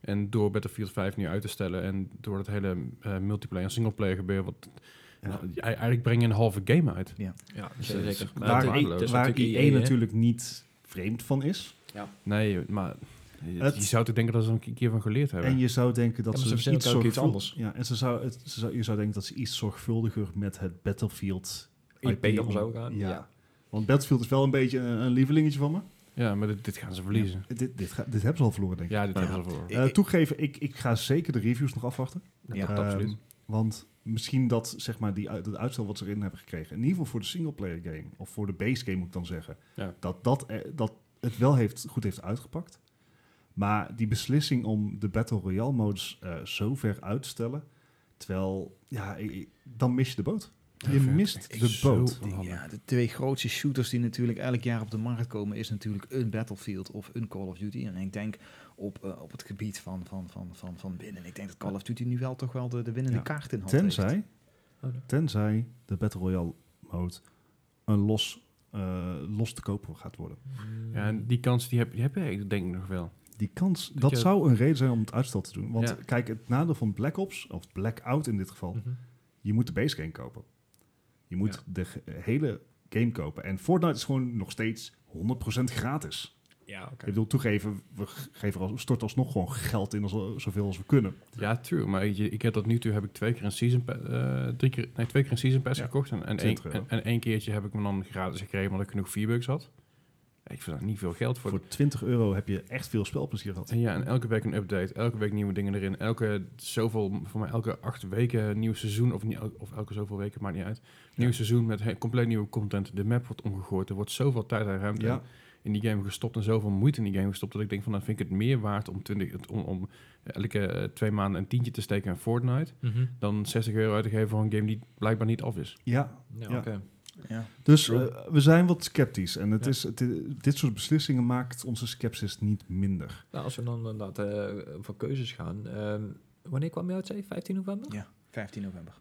En door Battlefield 5 nu uit te stellen... en door het hele eh, multiplayer en singleplayer gebeuren... Wat, Ja. nou, ei- eigenlijk breng je een halve game uit. Ja, Dus zeker. Maar waar waar natuurlijk IE natuurlijk niet vreemd van is. Nee, maar je, Het- je zou toch denken dat ze er een keer van geleerd hebben. En je zou denken dat Ja, ze, ze iets ook iets anders. Ja, en ze zou, het, ze zou, je zou denken dat ze iets zorgvuldiger met het Battlefield IP om om- zo gaan. Ja. Ja. Want Battlefield is wel een beetje een, een lievelingetje van me. Ja, maar dit, dit gaan ze verliezen. Dit, dit, ga- dit hebben ze al verloren, denk ik. Ja, dit Ja. hebben ze voor. Ik- Eh, toegeven, ik, ik ga zeker de reviews nog afwachten. Ja, dat absoluut. Ehm, want misschien dat, zeg maar, die, dat uitstel wat ze erin hebben gekregen, in ieder geval voor de singleplayer game, of voor de base game moet ik dan zeggen, Ja. dat, dat, dat het wel heeft, goed heeft uitgepakt. Maar die beslissing om de Battle Royale modus eh, zo ver uit te stellen, terwijl, ja, dan mis je de boot. Je mist de boot. Ja, de twee grootste shooters die natuurlijk elk jaar op de markt komen, is natuurlijk een Battlefield of een Call of Duty. En ik denk op, eh, op het gebied van, van, van, van, van winnen. Ik denk dat Call of Duty nu wel toch wel de, de winnende Ja. kaart in hand heeft. Tenzij, Oh, tenzij de Battle Royale mode een los, eh, los te kopen gaat worden. Ja, en die kans die heb, die heb je denk ik nog wel. Die kans, Dat dat je- zou een reden zijn om het uitstel te doen. Want Ja. kijk, het nadeel van Black Ops, of Blackout in dit geval, Mhm. je moet de base game kopen. Je moet Ja. de hele game kopen. En Fortnite is gewoon nog steeds 100% gratis. Ja, oké. Ik bedoel, toegeven, we geven al, storten alsnog gewoon geld in, als, zoveel als we kunnen. Ja, true. Maar je, ik heb tot nu toe heb ik twee keer een season pa- eh, drie keer, nee, twee keer een season pass Ja, gekocht. En, en, één, 20 en, euro. en één keertje heb ik hem dan gratis gekregen omdat ik genoeg V-bucks had. Ik vind daar niet veel geld voor. Voor 20 euro heb je echt veel spelplezier gehad. En ja, en elke week een update, elke week nieuwe dingen erin. Elke zoveel, voor mij elke acht weken nieuw seizoen, of, of elke zoveel weken, maakt niet uit. Nieuw seizoen met he- compleet nieuwe content. De map wordt omgegooid. Er wordt zoveel tijd en ruimte Ja, in die game gestopt en zoveel moeite in die game gestopt dat ik denk van dan vind ik het meer waard om, 20, het- om, om elke eh, twee maanden een tientje te steken in Fortnite Mhm. dan 60 euro uit te geven voor een game die blijkbaar niet af is. ja. Ja, Ja. oké. Ja. Dus eh, we zijn wat sceptisch. En het Ja. is, het, dit soort beslissingen maakt onze sceptisch niet minder. Nou, als we dan inderdaad eh, voor keuzes gaan. ehm, wanneer kwam je uit, zei je? 15 november? Ja, 15 november.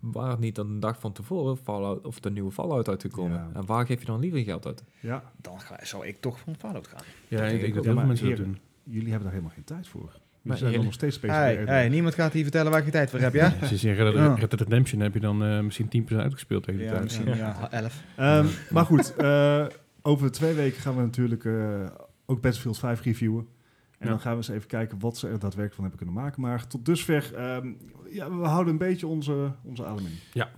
Waar het niet dan een dag van tevoren Fallout, of de nieuwe Fallout uitgekomen? Ja. En waar geef je dan liever geld uit? Ja, Dan ga, zou ik toch voor Fallout gaan. Ja, Dat ik denk dat heel veel mensen dat doen. jullie hebben daar helemaal geen tijd voor. We Maar zijn er nog steeds bezig. Hey, met- hey, niemand gaat hier vertellen waar je tijd voor hebt, ja? <laughs> Als je zegt Red Dead- Ja. Red Dead Redemption heb je dan eh, misschien 10% uitgespeeld tegen die ja, tijd. misschien ja, <laughs> 11. Ehm, maar goed, eh, over twee weken gaan we natuurlijk eh, ook Battlefield 5 reviewen. En Ja. dan gaan we eens even kijken wat ze er daadwerkelijk van hebben kunnen maken. Maar tot dusver, ehm, ja, we houden een beetje onze, onze adem in. Ja.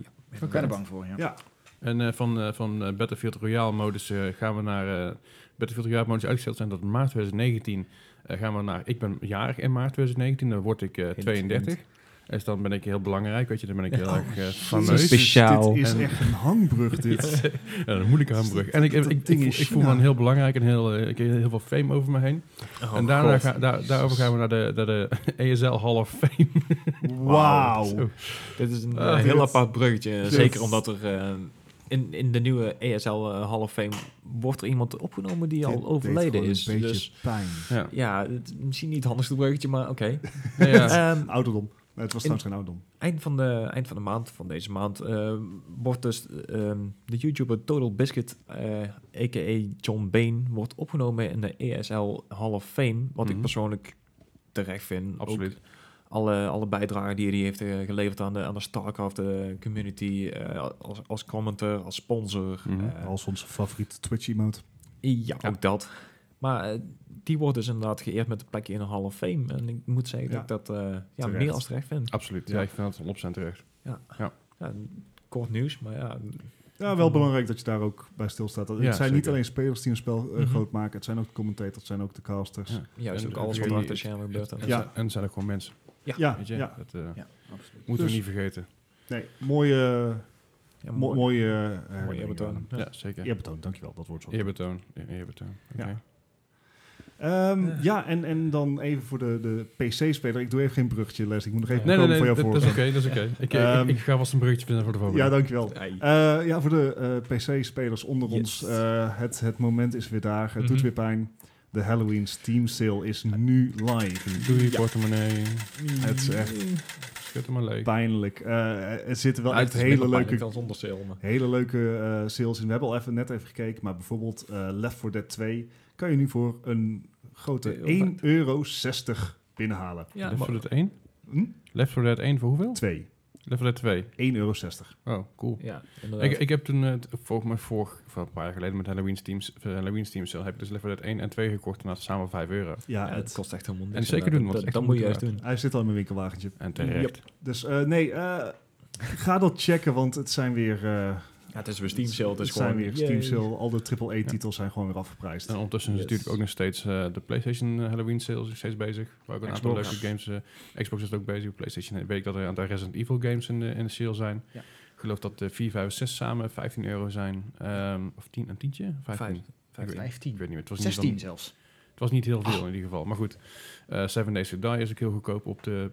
Ik ben er bang voor, ja. Ja, En eh, van, eh, van Battlefield Royale modus eh, gaan we naar... eh, Battlefield Royale modus uitgesteld zijn dat in maart 2019 eh, gaan we naar... Ik ben jarig in maart 2019, dan word ik eh, 32. Dus dan ben ik heel belangrijk, weet je. Dan ben ik heel Oh, erg eh, fameus. Speciaal. Dit is En- echt een hangbrug, <laughs> dit. Ja, een moeilijke hamburg. En ik, ik, ik, ik, is ik voel me China. dan heel belangrijk en heel, eh, ik heb heel veel fame over me heen. Oh, en daarna ga, daar, daarover gaan we naar de, naar de <laughs> ESL Hall of Fame. Wauw. Zo. Dit is een Ah, eh, heel dit- apart bruggetje. dit- Zeker omdat er eh, in, in de nieuwe ESL eh, Hall of Fame wordt er iemand opgenomen die Dit al overleden is. Een beetje Dus pijn. Ja. ja, het, misschien niet het handigste bruggetje, maar oké. Ja, <laughs> ja. Ehm, Ouderdom. Nee, het was trouwens geen ouderdom. eind, van de, eind van de maand, van deze maand, eh, wordt dus ehm, de YouTuber Total Biscuit, eh a.k.a. John Bain, wordt opgenomen in de ESL Hall of Fame. Wat Mhm. ik persoonlijk terecht vind. Ook Absoluut. Alle, alle bijdragen die hij heeft eh, geleverd aan de, aan de StarCraft eh, community, eh, als, als commenter, als sponsor. Mhm. eh, Als onze favoriete Twitch-emote. ja, ook dat. Maar die wordt dus inderdaad geëerd met een plekje in een Hall of Fame. En ik moet zeggen Ja. dat ik dat eh, ja, meer als terecht vind. Absoluut. Ja. Ja, ik vind het 100% terecht. Ja, kort nieuws, maar ja, Ja, wel belangrijk dat je daar ook bij stilstaat. Het Ja, zijn niet alleen spelers die een spel Mhm. groot maken. Het zijn ook de commentators, het zijn ook de casters. Ja. juist En ook alles wat er achter de schermen gebeurt. En, Ja. en zijn ook gewoon mensen. Ja. Ja, Weet je? ja. Dat eh, Ja, absoluut. moeten Dus- we niet vergeten. Nee, mooie, ja, mo- mooi. mooie eh, herinneringen eerbetoon. Ja, zeker. Eerbetoon, dankjewel. Dat wordt zo. Eerbetoon. Eerbetoon. Oké. Ja. Ehm, Eh. Ja, en, en dan even voor de, de PC-speler. Ik doe even geen bruggetje, Les. Ik moet nog even Nee, nee, komen nee, voor jou dat, voor. dat is oké, dat is oké. <laughs> Ik, ik- Ehm, ik, ga vast een bruggetje vinden voor de volgende. Ja, dankjewel. Eh, ja, voor de eh, PC-spelers onder Yes. ons. eh, het, het moment is weer daar. Het Mhm. doet weer pijn. De Halloween Steam Sale is nu live. Doe je Ja. portemonnee. Het is echt pijnlijk. Eh, er zitten wel Ja, echt het is hele leuke, dan zonder sale, maar- hele leuke eh, sales in. We hebben al even, net even gekeken. Maar bijvoorbeeld eh, Left 4 Dead 2 kan je nu voor een grote Heel 1,60 euro binnenhalen. Ja, Left maar- 4 Dead 1? Hm? Left 4 Dead 1 voor hoeveel? 2. Left 4 Dead 2. 1,60 euro. Oh, cool. ja, inderdaad. Ik, ik heb toen, eh, t- volgens mij vorig, of een paar jaar geleden met Halloween Steam, eh, Halloween Steam sale, heb ik dus Left 4 Dead 1 en 2 gekocht en dat samen 5 euro. Ja, ja, het, kost echt helemaal niks. En zeker doen, want dat, moet je juist doen. hij zit al in mijn winkelwagentje. En terecht. Dus eh, nee, eh, ga dat checken, want het zijn weer... Ja, het is weer Steam sale, het is het zijn gewoon... weer Steam sale. Al de AAA-titels zijn gewoon weer afgeprijsd. En ondertussen is natuurlijk ook nog steeds eh, de PlayStation eh, Halloween sales is steeds bezig. Waar ook een aantal leuke games. eh, Xbox is ook bezig. PlayStation weet ik dat er een aantal Resident Evil games in de, in de sale zijn. Ja. Ik geloof dat de 4, 5, 6 samen 15 euro zijn. Ehm, of 10, een tientje? 15. Vijf. Ik weet, 15. ik weet niet meer. Het was niet, 16 dan- zelfs. het was niet heel veel in ieder geval. Maar goed, eh Seven Days to Die is ook heel goedkoop op de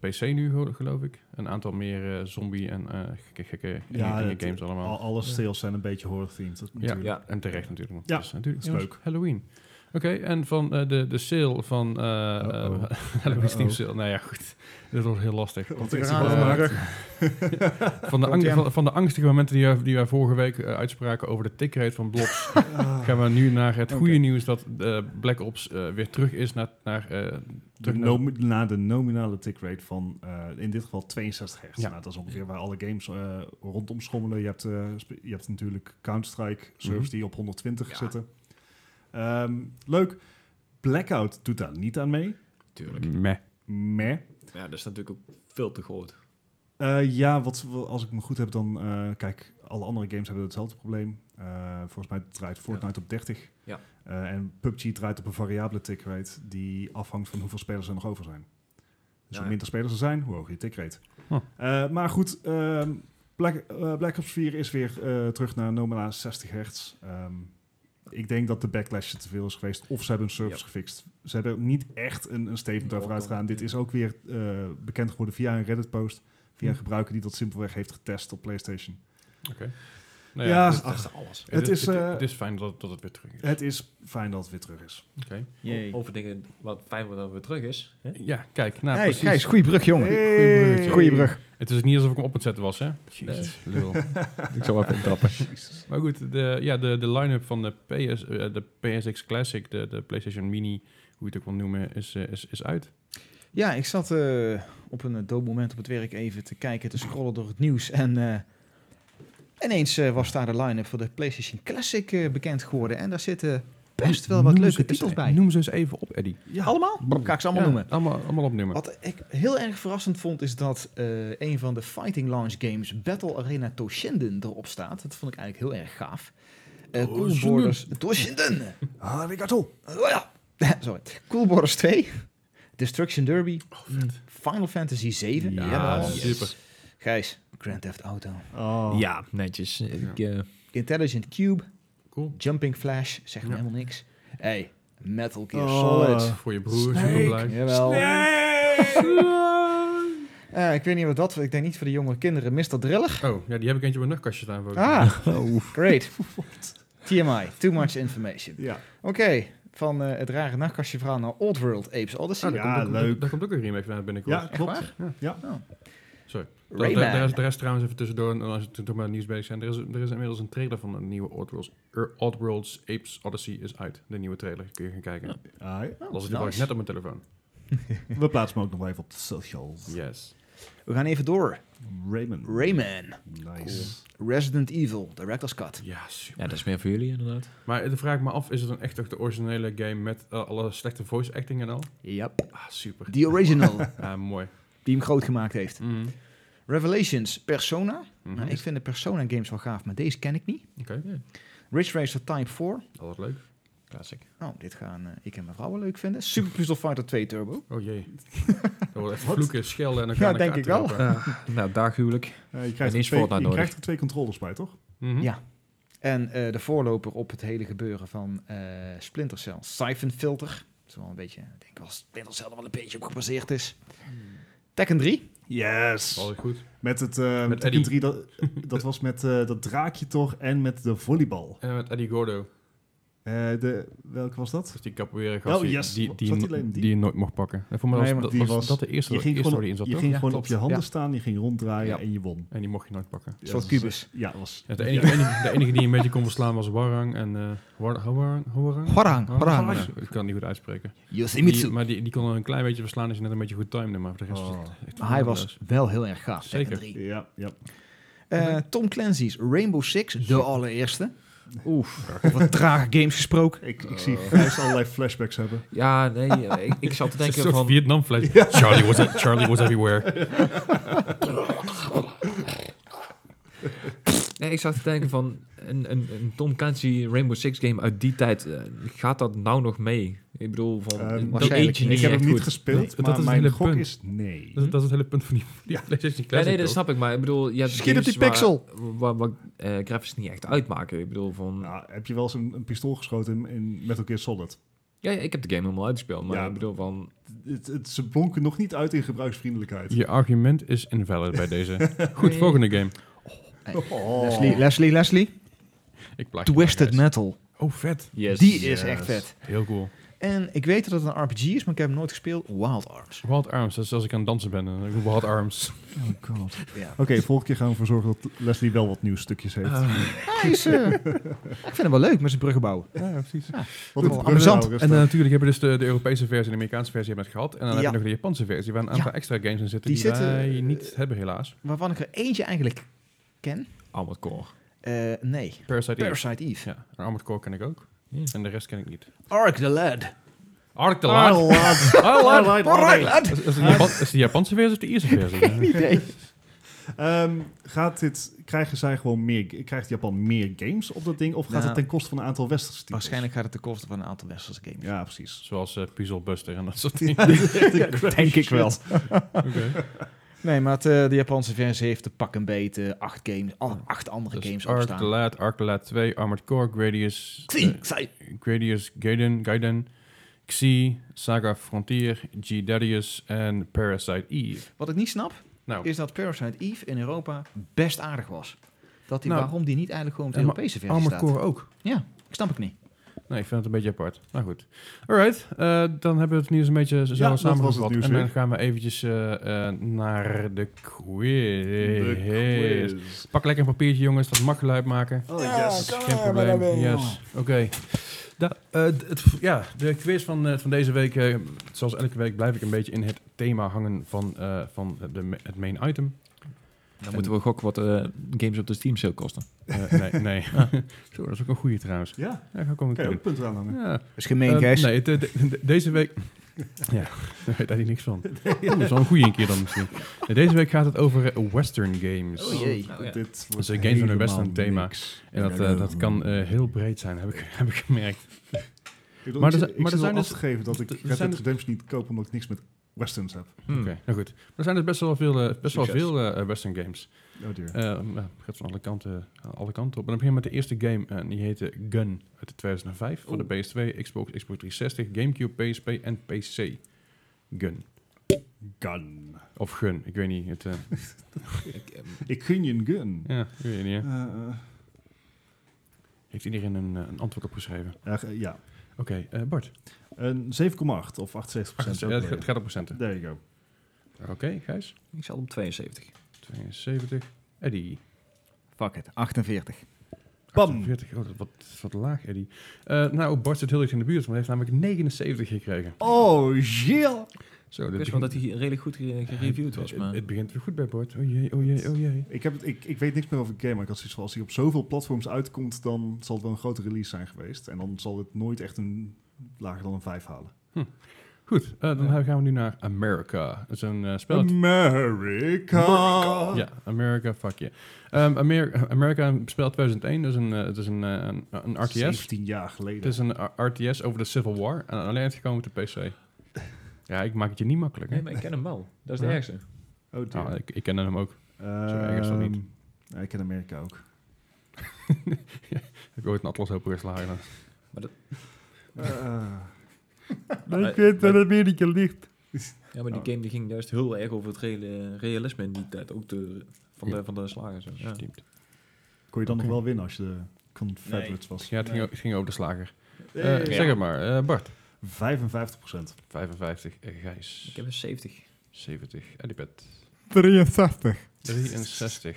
PC nu, gel- geloof ik. Een aantal meer eh, zombie en eh, gekke, gekke Ja, enge het- games allemaal. Al, alle sales zijn een beetje horror-themed. dat Ja, en terecht natuurlijk. Ja, is natuurlijk dat is jongens, Halloween. Oké, en van eh, de, de sale van. Halloween <laughs> Steam sale. Nou ja, goed. Dit wordt heel lastig. <laughs> Van de, van, van de angstige momenten die wij, die wij vorige week uitspraken over de tickrate van Blobs, <laughs> gaan we nu naar het goede nieuws dat Black Ops eh, weer terug is naar, naar, eh, De terug naar nomi- naar de nominale tick rate van eh, in dit geval 62 hertz. Ja. Nou, dat is ongeveer waar alle games eh, rondom schommelen. Je hebt, eh, je hebt natuurlijk Counter-Strike servers Mhm. die op 120 Ja. zitten. Ehm, leuk. Blackout doet daar niet aan mee. Tuurlijk. meh. Meh. Ja, dat is natuurlijk ook veel te groot. Eh, ja, wat, als ik me goed heb, dan... eh, kijk, alle andere games hebben hetzelfde probleem. Eh, volgens mij draait Fortnite op 30. Ja. Eh, en PUBG draait op een variabele tick rate... die afhangt van hoeveel spelers er nog over zijn. Dus Ja, hoe ja. minder spelers er zijn, hoe hoger je tick rate. Huh. Eh, maar goed, ehm, Black, Black Ops 4 is weer eh, terug naar nominale 60 hertz. Ehm, ik denk dat de backlash te veel is geweest. Of ze hebben hun servers Ja. gefixt. Ze hebben niet echt een, een statement Ja, over uitgegaan. Dit is ook weer eh, bekend geworden via een Reddit-post. Via een Hm. gebruiker die dat simpelweg heeft getest op PlayStation. Oké. Nou Ja, het, Dat is alles. het is, het, eh, het is fijn dat, dat het weer terug is. Het is fijn dat het weer terug is. Oké. Over dingen wat fijn wordt dat het weer terug is. Hè? Ja, kijk. Nou, hey, precies. Gijs, goeie brug, jongen. Hey. Goeie brug. Het is niet alsof ik hem op het zetten was, hè? Jezus, lul. <laughs> Ik zal even intrappen. <laughs> Maar goed, de, ja, de, de line-up van de, PS, eh, de PSX Classic, de, de PlayStation Mini, hoe je het ook wil noemen, is, eh, is, is uit. Ja, ik zat eh, op een dood moment op het werk even te kijken, te scrollen door het nieuws. En eh, ineens eh, was daar de line-up voor de PlayStation Classic eh, bekend geworden. En daar zitten best wel wat Noem leuke eens- titels bij. Noem ze eens even op, Eddie. Ja. Allemaal? Ga ik ze allemaal Ja, noemen. Allemaal, allemaal opnoemen. Wat ik heel erg verrassend vond, is dat eh, een van de fighting launch games, Battle Arena Toshinden, erop staat. Dat vond ik eigenlijk heel erg gaaf. Eh cool Toshinden. Borders... Toshinden! <laughs> Arigato. Oh ja. <laughs> Sorry. Cool Borders 2, Destruction Derby, Final Fantasy 7. Ja, super. Gijs, Grand Theft Auto. Oh. Ja, netjes. Ik, eh, Intelligent Cube, Cool. Jumping Flash, zegt me Ja. helemaal niks. Hey, Metal Gear Oh. Solid. Voor je broer, Snake. super blij. Jawel. <laughs> Eh, ik weet niet wat dat... Ik denk niet voor de jonge kinderen. Mr. Driller. Oh, ja, die heb ik eentje op mijn nachtkastje staan. Voor Ah, <laughs> great. <laughs> TMI, too much information. Ja. Oké, van eh, het rare nachtkastje verhaal naar Old World Apes Odyssey. Ah, daar Ja, komt ook, leuk. Daar komt ook een remake van binnenkort. Ja, klopt. waar? Ja. Sorry. Rayman. Daar, daar, is, daar is trouwens even tussendoor, en als we toch maar nieuws bezig zijn, er is, er is inmiddels een trailer van een nieuwe Oddworlds, Oddworlds Apes Odyssey is uit. De nieuwe trailer, kun je gaan kijken. Ah, ja. dat is nice. toevallig net op mijn telefoon. <laughs> We plaatsen hem ook nog wel even op de socials. Yes. We gaan even door. Rayman. Rayman. Nice. Resident Evil, Director's Cut. Ja, super. Ja, dat is meer voor jullie inderdaad. Maar dan vraag ik me af, is het dan echt toch de originele game met eh, alle slechte voice acting en al? Yep. Ah, super. The original, Ja, <laughs> mooi. die hem groot gemaakt heeft. Mhm. Revelations, Persona. Mhm. Nou, ik vind de Persona games wel gaaf, maar deze ken ik niet. Oké, Ridge Racer Type 4. dat was leuk. Classic. Oh, dit gaan eh, ik en mijn vrouwen leuk vinden. Super Puzzle Fighter 2 Turbo. Oh jee. <laughs> Dat wordt echt vloeken, schelden en dan Ja, denk ik wel. nou, daghuwelijk. Eh, je En krijgt, er twee, Fortnite je nodig. krijgt er twee controllers bij, toch? Mhm. Ja. En eh, de voorloper op het hele gebeuren van eh Splinter Cell. Siphon Filter. Dat is wel een beetje, ik denk wel Splinter Cell er wel een beetje op gebaseerd is. Tekken 3. Yes. Altijd goed. Met het uh, Met Tekken Eddie. 3, dat, dat was met eh, dat draakje toch en met de volleybal. En met Eddie Gordo. Eh, de, welke was dat? Dus die capoeira gast Oh, die, yes. die, die, die die, je nooit mocht pakken. En voor mij was, Nee, dat, die was, was- dat de eerste, Je ging eerste gewoon, waar die in zat, je toch? ging Ja, gewoon klopt. op je handen Ja. staan, je ging ronddraaien Ja. en je won. En die mocht je nooit pakken. Was, kubus. eh, Ja, was. Ja, de, enige, enige, de enige die een beetje kon verslaan was Warang. En, eh War, Warang? Warang? Ik kan het niet goed uitspreken. Yoshimitsu. maar die, die kon een klein beetje verslaan als je net een beetje goed timede. Maar voor de rest Oh. was het echt Maar hij was wel heel erg gaaf. Zeker. Tekken 3. Ja, ja. Eh, Tom Clancy's Rainbow Six, de allereerste. Oef, over trage games gesproken. Ik, ik zie Gijs allerlei flashbacks hebben. Ja, nee, eh, ik, ik zat te <laughs> denken soort van... Vietnam flash. Charlie, was, Charlie was everywhere. <laughs> <laughs> Nee, ik zat te denken van een, een, een Tom Clancy Rainbow Six game uit die tijd. eh, gaat dat nou nog mee? Ik bedoel, van Ehm, dat waarschijnlijk eet je niet. niet ik heb hem niet goed. gespeeld, Nee, dat maar is het mijn hele gok punt. is nee. Dat, is- dat is het hele punt van die, <laughs> die PlayStation Ja, Classic. nee, dat toch? snap ik. Maar ik bedoel, je hebt Schiet op die pixel. Waar, waar, waar, eh, graphics niet echt uitmaken. Ik bedoel, van... Nou, heb je wel eens een, een pistool geschoten in, in Metal Gear Solid? Ja, ja, ik heb de game helemaal uitgespeeld. Maar Ja, ik bedoel, van... Het, het, ze blonken nog niet uit in gebruiksvriendelijkheid. Je argument is invalid bij deze. <laughs> Goed, Nee. volgende game. Oh. Leslie, Leslie, Leslie. Ik plaag je Twisted maar. Metal. Oh, vet. Yes. Die is Yes. echt vet. Heel cool. En ik weet dat het een RPG is, maar ik heb hem nooit gespeeld. Wild Arms. Wild Arms, dat is als ik aan het dansen ben. Dan denk ik, Wild Arms. <laughs> Oh god. Ja. Oké, volgende keer gaan we ervoor zorgen dat Leslie wel wat nieuwstukjes heeft. Hij is, eh, ik vind hem wel leuk met zijn bruggenbouw. Ja, precies. wat een amusant. En eh, natuurlijk hebben we dus de, de Europese versie en de Amerikaanse versie hebben we het gehad. En dan Ja. heb je nog de Japanse versie, waar een aantal Ja. extra games in zitten die, Die zitten- wij niet hebben helaas. Waarvan ik er eentje eigenlijk ken. Armored Core. Eh, nee. Parasite Eve. Parasite Eve. Ja, Armored Core ken ik ook. Ja. En de rest ken ik niet. Ark the Lad. Ark the Lad. lad. <laughs> Ah, Lad. Ark. Is, is, de Japan, is de Japanse versie of de Ierse versie? <laughs> Geen idee. Ehm, gaat dit, krijgen zij gewoon meer, krijgt Japan meer games op dat ding? Of gaat Nou, het ten koste van een aantal westerse titels? Waarschijnlijk gaat het ten koste van een aantal westerse games. Ja, precies. Zoals eh, Puzzle Buster en dat soort dingen. <laughs> Denk ik wel. Oké. Nee, maar het, eh, de Japanse versie heeft de pak een beetje acht games, acht andere Dus games the opstaan. The Lad 2, Armored Core, Gradius, Xie, eh. Gradius Gaiden, Gaiden, Xi, Saga Frontier, G-Darius en Parasite Eve. Wat ik niet snap, Nou, is dat Parasite Eve in Europa best aardig was. Dat die, Nou, waarom die niet eigenlijk gewoon op de Europese versie Armored staat. Core ook. Ja, ik snap ik niet. Nee, ik vind het een beetje apart. Maar goed. Alright, eh, dan hebben we het nieuws een beetje zo Ja, samengevat. en dan gaan we eventjes eh, eh, naar de quiz. De quiz. Pak lekker een papiertje jongens, dat mag geluid maken. Oh, Ja, yes. Geen probleem. Yes. Oké. Da- eh, d- het, ja, de quiz van, eh, van deze week, eh, zoals elke week, blijf ik een beetje in het thema hangen van, eh, van de, het main item. Dan moeten we gokken wat eh, games op de Steam sale kosten. Eh, nee, nee. <laughs> Zo, dat is ook een goede trouwens. Ja, Ja, ga ik ook een aanhangen. doen. Ja. Is gemeen, Gijs. nee, de- de- de- deze week... <laughs> ja, daar weet hij niks van. Dat is wel een goede een keer dan misschien. Deze week gaat het over western games. Oh jee. Oh, ja. Dit Dus wordt een game van een western thema. niks. En dat, dat kan eh, heel breed zijn, heb ik, <laughs> heb ik gemerkt. Ik bedoel, Maar ik er maar er zijn dus- te geven dat ik Red Dead Redemption niet koop omdat ik niks met westerns heb. Hmm. Oké, nou goed. Maar er zijn dus best wel veel, eh, best wel veel eh, western games. Oh dear. Eh, nou, het gaat van alle kanten, alle kanten op. En dan beginnen we met de eerste game. En die heette Gun uit de 2005 voor de PS2, Xbox, Xbox 360, Gamecube, PSP en PC. Gun. Gun. Of Gun, ik weet niet. Het, eh, <laughs> Ik, Ik gun je een gun. ja, ik weet niet. Eh, eh, Heeft iedereen een, eh, een antwoord opgeschreven? ja. Oké, eh, Bart. Een 7,8 of 78 procent. Ja, het gaat- het gaat op procenten. There you go. Oké, Gijs. ik zat op 72. 72. Eddie. Fuck it, 48. Bam. 40. Oh, dat is wat, dat is wat laag, Eddie. Eh, nou, Bart zit heel erg in de buurt, want hij heeft namelijk 79 gekregen. Oh, Jill. Zo, Ik wist wel dat hij redelijk goed ge- gereviewd was, Het- maar... Het begint weer goed bij Bart. Oh jee, oh jee, oh jee. Ik, heb het, ik, ik weet niks meer over de game, maar ik had zoiets van... als hij op zoveel platforms uitkomt, dan zal het wel een grote release zijn geweest. En dan zal het nooit echt een lager dan een 5 halen. Goed, eh, dan gaan we nu naar America. Dat is een eh, spel... America! Ja, America, fuck je. Ehm, Amer- America spel 2001, dus een, eh, het is een, eh, een, een RTS. 17 jaar Het geleden. is een RTS over de Civil War en alleen uitgekomen op de PC. Ja, ik maak het je niet makkelijk. Hè? Nee, maar ik ken hem wel. Dat is de Ja. ergste. Oh, dear. Nou, ik, ik ken hem ook. erg is dat Ehm, niet. ja, ik ken Amerika ook. Heb je ooit een atlas opengeslagen? dan? Eh, Maar- weet maar- dat Amerika ligt. Ja, maar die game die ging juist heel erg over het reële- realisme in die tijd. Ook de, van, Ja. de, van de slagers. Ja. Stimmt. kon je dan nog wel winnen als je de Confederates was? Ja, het ging, het ging over de slager. Eh, Hey. Zeg het maar, eh, Bart. 55% 55, eh, Gijs. Ik heb een 70. 70, Edipet. 63. 63.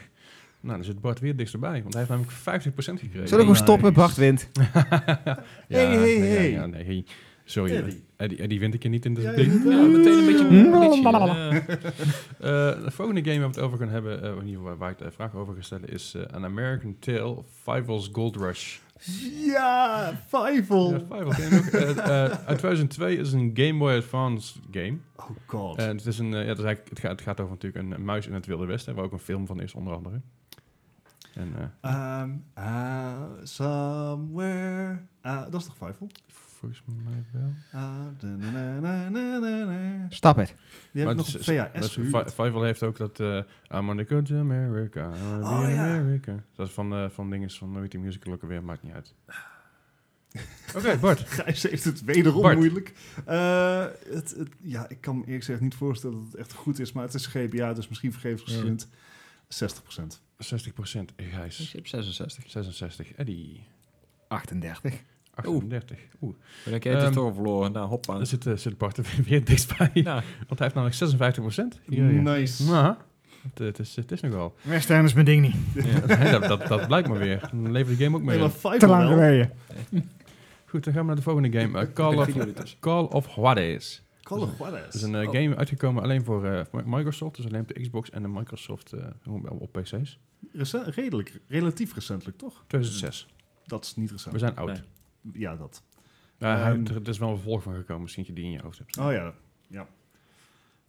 Nou, dan zit Bart weer dichterbij, want hij heeft namelijk 50% gekregen. Zullen we gewoon stoppen? Nice. Bart wint. <laughs> ja, Hey, hey, nee, hey. Ja, ja, nee, hey. Sorry, Eddie. Eddie. Eddie, Eddie wint ik je niet in dit Ja, ding. ja. Ja, meteen een beetje Mm. Ja. Eh, de volgende game waar we het over gaan hebben, eh, in ieder geval waar ik de vraag over ga stellen, is eh, An American Tale, Fievel's Gold Rush. Ja, Fievel! Ja, Fievel uit 2002 is een Game Boy Advance game. Oh god. En het, is een, ja, het, is eigenlijk, het, gaat, het gaat over natuurlijk een, een muis in het Wilde Westen, waar ook een film van is, onder andere. En eh, Um, uh, somewhere... Ah, dat is toch Fievel? volgens mij wel. Ah. Stap het. Die heb ik nog op VHS gehuurd. Fievel heeft ook dat uh, I'm on the go to America, Oh, in ja. America. Dat is van, eh van dingen van nooit die musical ook alweer, maakt niet uit. Oké, <laughs> Bart. <laughs> Gijs heeft het wederom Bart. moeilijk. Eh, het, het- ja, ik kan me eerlijk gezegd niet voorstellen dat het echt goed is, maar het is GBA, dus misschien vergevensgezind. 60%. 60% Ik Gijs. heb 66. 66 Eddie. 38. 38. Oeh. Maar dan heb het Ehm, toch verloren. Nou, hoppa. Dan zit, eh, zit Bart er weer dichtbij. Ja. Want hij heeft namelijk 56%. Hier, ja. Nice. Nou, het, het, is, het is nogal. Western is mijn ding niet. Ja, dat, dat, dat blijkt maar weer. Dan levert de game ook mee. Nee, maar Te lang geleden. Goed, dan gaan we naar de volgende game. Eh, Call, of, Call of Juarez. Call of Juarez. Het is een eh, Oh. game uitgekomen alleen voor eh, voor Microsoft. Dus alleen op de Xbox en de Microsoft eh, op PC's. Recent- redelijk, relatief recentelijk, toch? 2006. Dat is niet recent. We zijn oud. Nee. Ja, dat. Ehm, er, is wel een vervolg van gekomen. Misschien dat je die in je hoofd hebt. Oh ja, ja.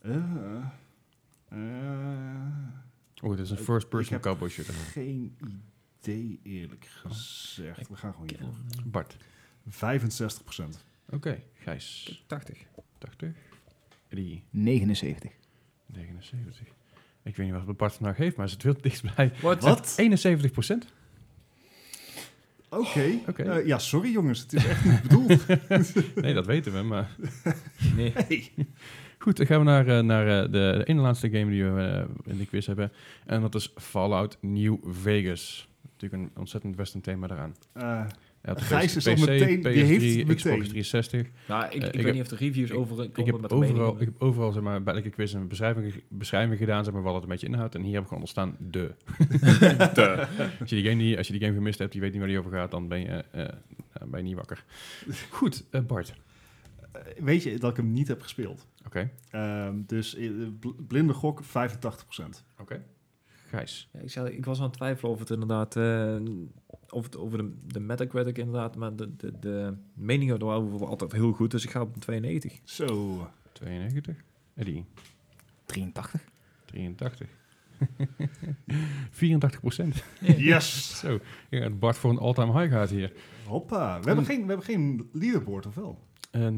Eh, eh, Oeh, dit is een first-person ik heb- cowboy shooter. geen idee, eerlijk gezegd. We gaan gewoon hiervoor. Bart. 65 procent. Oké, Gijs. 80. 80. Eddie. 79. 79. Ik weet niet wat Bart vandaag heeft, maar hij zit heel dichtbij. Wat? Wat? 71 procent. Oké. Oké. Eh, ja, sorry jongens. Het is echt niet bedoeld. <laughs> Nee, dat weten we, maar... Nee. Hey. Goed, dan gaan we naar, eh, naar eh, de, de ene laatste game die we in de quiz hebben. En dat is Fallout New Vegas. Natuurlijk een ontzettend western thema daaraan. Eh, de Gijs PC, is al meteen- die heeft PS3, Xbox meteen. 360. Nou, ik, Eh, ik, ik weet heb- niet of de reviews over Ik komen heb met overal, ik heb overal zeg maar, bij elke quiz een beschrijving, beschrijving gedaan, zeg maar, wat het een beetje inhoudt. En hier heb ik gewoon onderstaan <laughs> de. Als, je die game niet, als je die game gemist hebt, je weet niet waar die over gaat, dan ben je, eh, eh, ben je niet wakker. Goed, eh, Bart. eh, weet je dat ik hem niet heb gespeeld? Oké, Ehm, dus eh, bl- blinde gok 85 procent. oké. Gijs. Ja, ik, zei, ik was aan het twijfelen of het inderdaad... eh, of het over de, de Metacritic inderdaad, maar de, de, de meningen erover waren altijd heel goed. Dus ik ga op een 92. Zo. 92. Eddie. 83. 83. 84 procent. Yes. <laughs> Zo, Bart voor een all-time high gaat hier. Hoppa. We hebben geen, we hebben geen leaderboard, of wel? Eh, nee,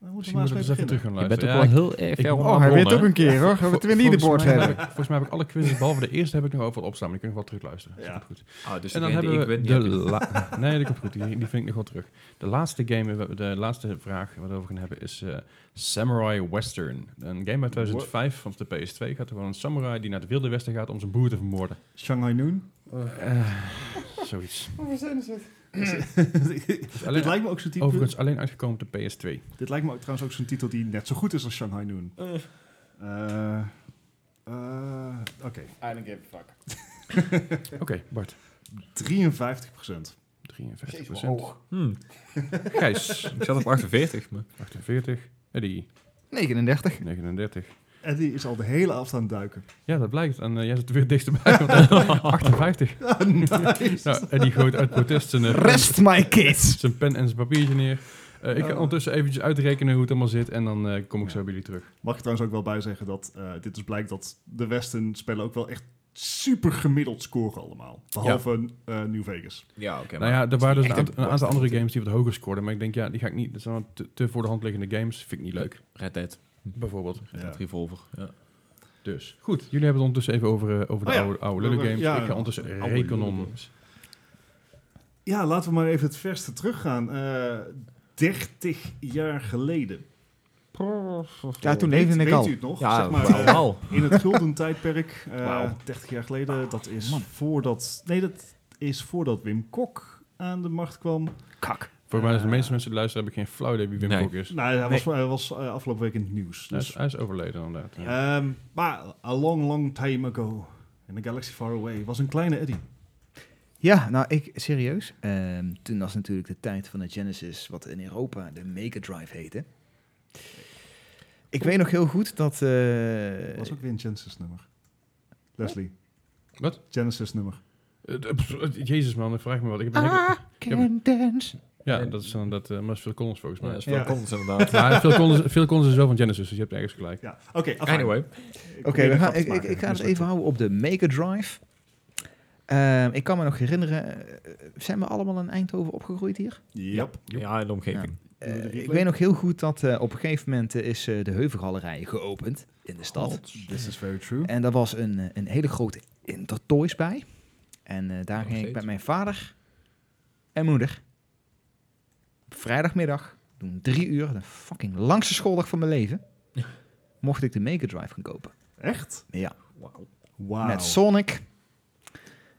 Dan moeten misschien we moeten maar we eens even terug gaan Je bent luisteren. ook Ja, wel heel erg ver oh, Oh, hij gewonnen, ook een keer hoor. We hebben twee leaderboards volgens mij, hebben. volgens mij heb ik alle quizzes, behalve de eerste, heb ik nog overal opstaan. Maar die kun je nog wel terugluisteren. Dat Ja. goed. Ah, dus En dan hebben we ik win, die de heb je. la- <laughs> Nee, dat komt goed. Die, die vind ik nog wel terug. De laatste game, de laatste vraag waar we het over gaan hebben is eh, Samurai Western. Een game uit 2005 van de PS2 gaat over een samurai die naar het Wilde Westen gaat om zijn broer te vermoorden. Shanghai Noon. Eh, <laughs> zoiets. <laughs> dit Alleen, lijkt me ook zo'n titel. overigens alleen uitgekomen op de PS2. Dit lijkt me ook trouwens ook zo'n titel die net zo goed is als Shanghai Noon. Eh. Eh, eh, Oké. I don't give a fuck. <laughs> Oké, Bart. 53 procent. 53% Hmm. Gijs. <laughs> Ik zat op 48, maar... 48. Eddie. 39. 39. En die is al de hele afstand duiken. Ja, dat blijkt. En eh, jij zit er weer dichterbij. want, <laughs> eh, 58. nice. Nou, en die gooit uit protest zijn, eh, pen, Rest my kids. <laughs> zijn pen en zijn papiertje neer. Eh, ik ga Oh. ondertussen eventjes uitrekenen hoe het allemaal zit. En dan eh, kom ik zo bij jullie terug. Mag ik trouwens ook wel bij zeggen dat eh, dit dus blijkt dat de Westen spellen ook wel echt super gemiddeld scoren allemaal. Behalve eh, New Vegas. Ja, oké. nou ja, er waren dus een, aantal- een een aantal andere games die wat hoger scoorden. Maar ik denk, ja, die ga ik niet. Dat zijn te, te voor de hand liggende games. Vind ik niet leuk. Red Dead. Bijvoorbeeld. Ja. Revolver. Ja. Dus goed, jullie hebben het ondertussen even over, eh, over de Oh ja. oude, oude lullen games. Ja, ik ga ondertussen. Ja, laten we maar even het verste teruggaan. Eh 30 jaar geleden. Ja, toen leefde ik weet al. u het nog? Ja, zeg maar, wauw, eh, in het gulden tijdperk. eh Wauw. 30 jaar geleden. Dat is man. voordat... Nee, dat is voordat Wim Kok aan de macht kwam. Kak. Voor mij, als de meeste mensen die luisteren, heb ik geen flauw idee wie Wim Nee. Kok is. Nou, hij was, hij was eh, afgelopen week in het nieuws. Hij Dus, is, hij is overleden inderdaad. Ja. Ehm, maar a long, long time ago. In a galaxy far away. Was een kleine Eddie. Ja, nou, ik, serieus. Ehm, toen was natuurlijk de tijd van de Genesis, wat in Europa de Mega Drive heette. Ik weet nog heel goed dat... eh, was ook weer een Genesis nummer. Leslie. Wat? Genesis nummer. Eh, eh, pff, eh, Jezus man, vraag me wat. Ik heb een Ah, hekel- can dance. Ja, dat is dan dat, eh maar Phil Collins volgens Ja, mij. dat is Ja. Collins inderdaad. <laughs> Ja, Phil Collins, Phil Collins is wel van Genesis, dus je hebt ergens gelijk. Ja, oké. Anyway. Ik Oké, ik, ik, ik ga het Mislukt. even houden op de Mega Drive. Ehm, ik kan me nog herinneren, eh, zijn we allemaal in Eindhoven opgegroeid hier? Yep. Ja, in de omgeving. Eh, de replay. ik weet nog heel goed dat eh, op een gegeven moment eh, is eh, de Heuvelgalerij geopend in de stad. This is very true. En daar was een, eh, een hele grote Intertoys bij. En eh, daar Nog ging ik met mijn vader en moeder vrijdagmiddag, toen drie uur, de fucking langste schooldag van mijn leven, mocht ik de Mega Drive gaan kopen. Echt? Ja, Wauw. Wauw. met Sonic.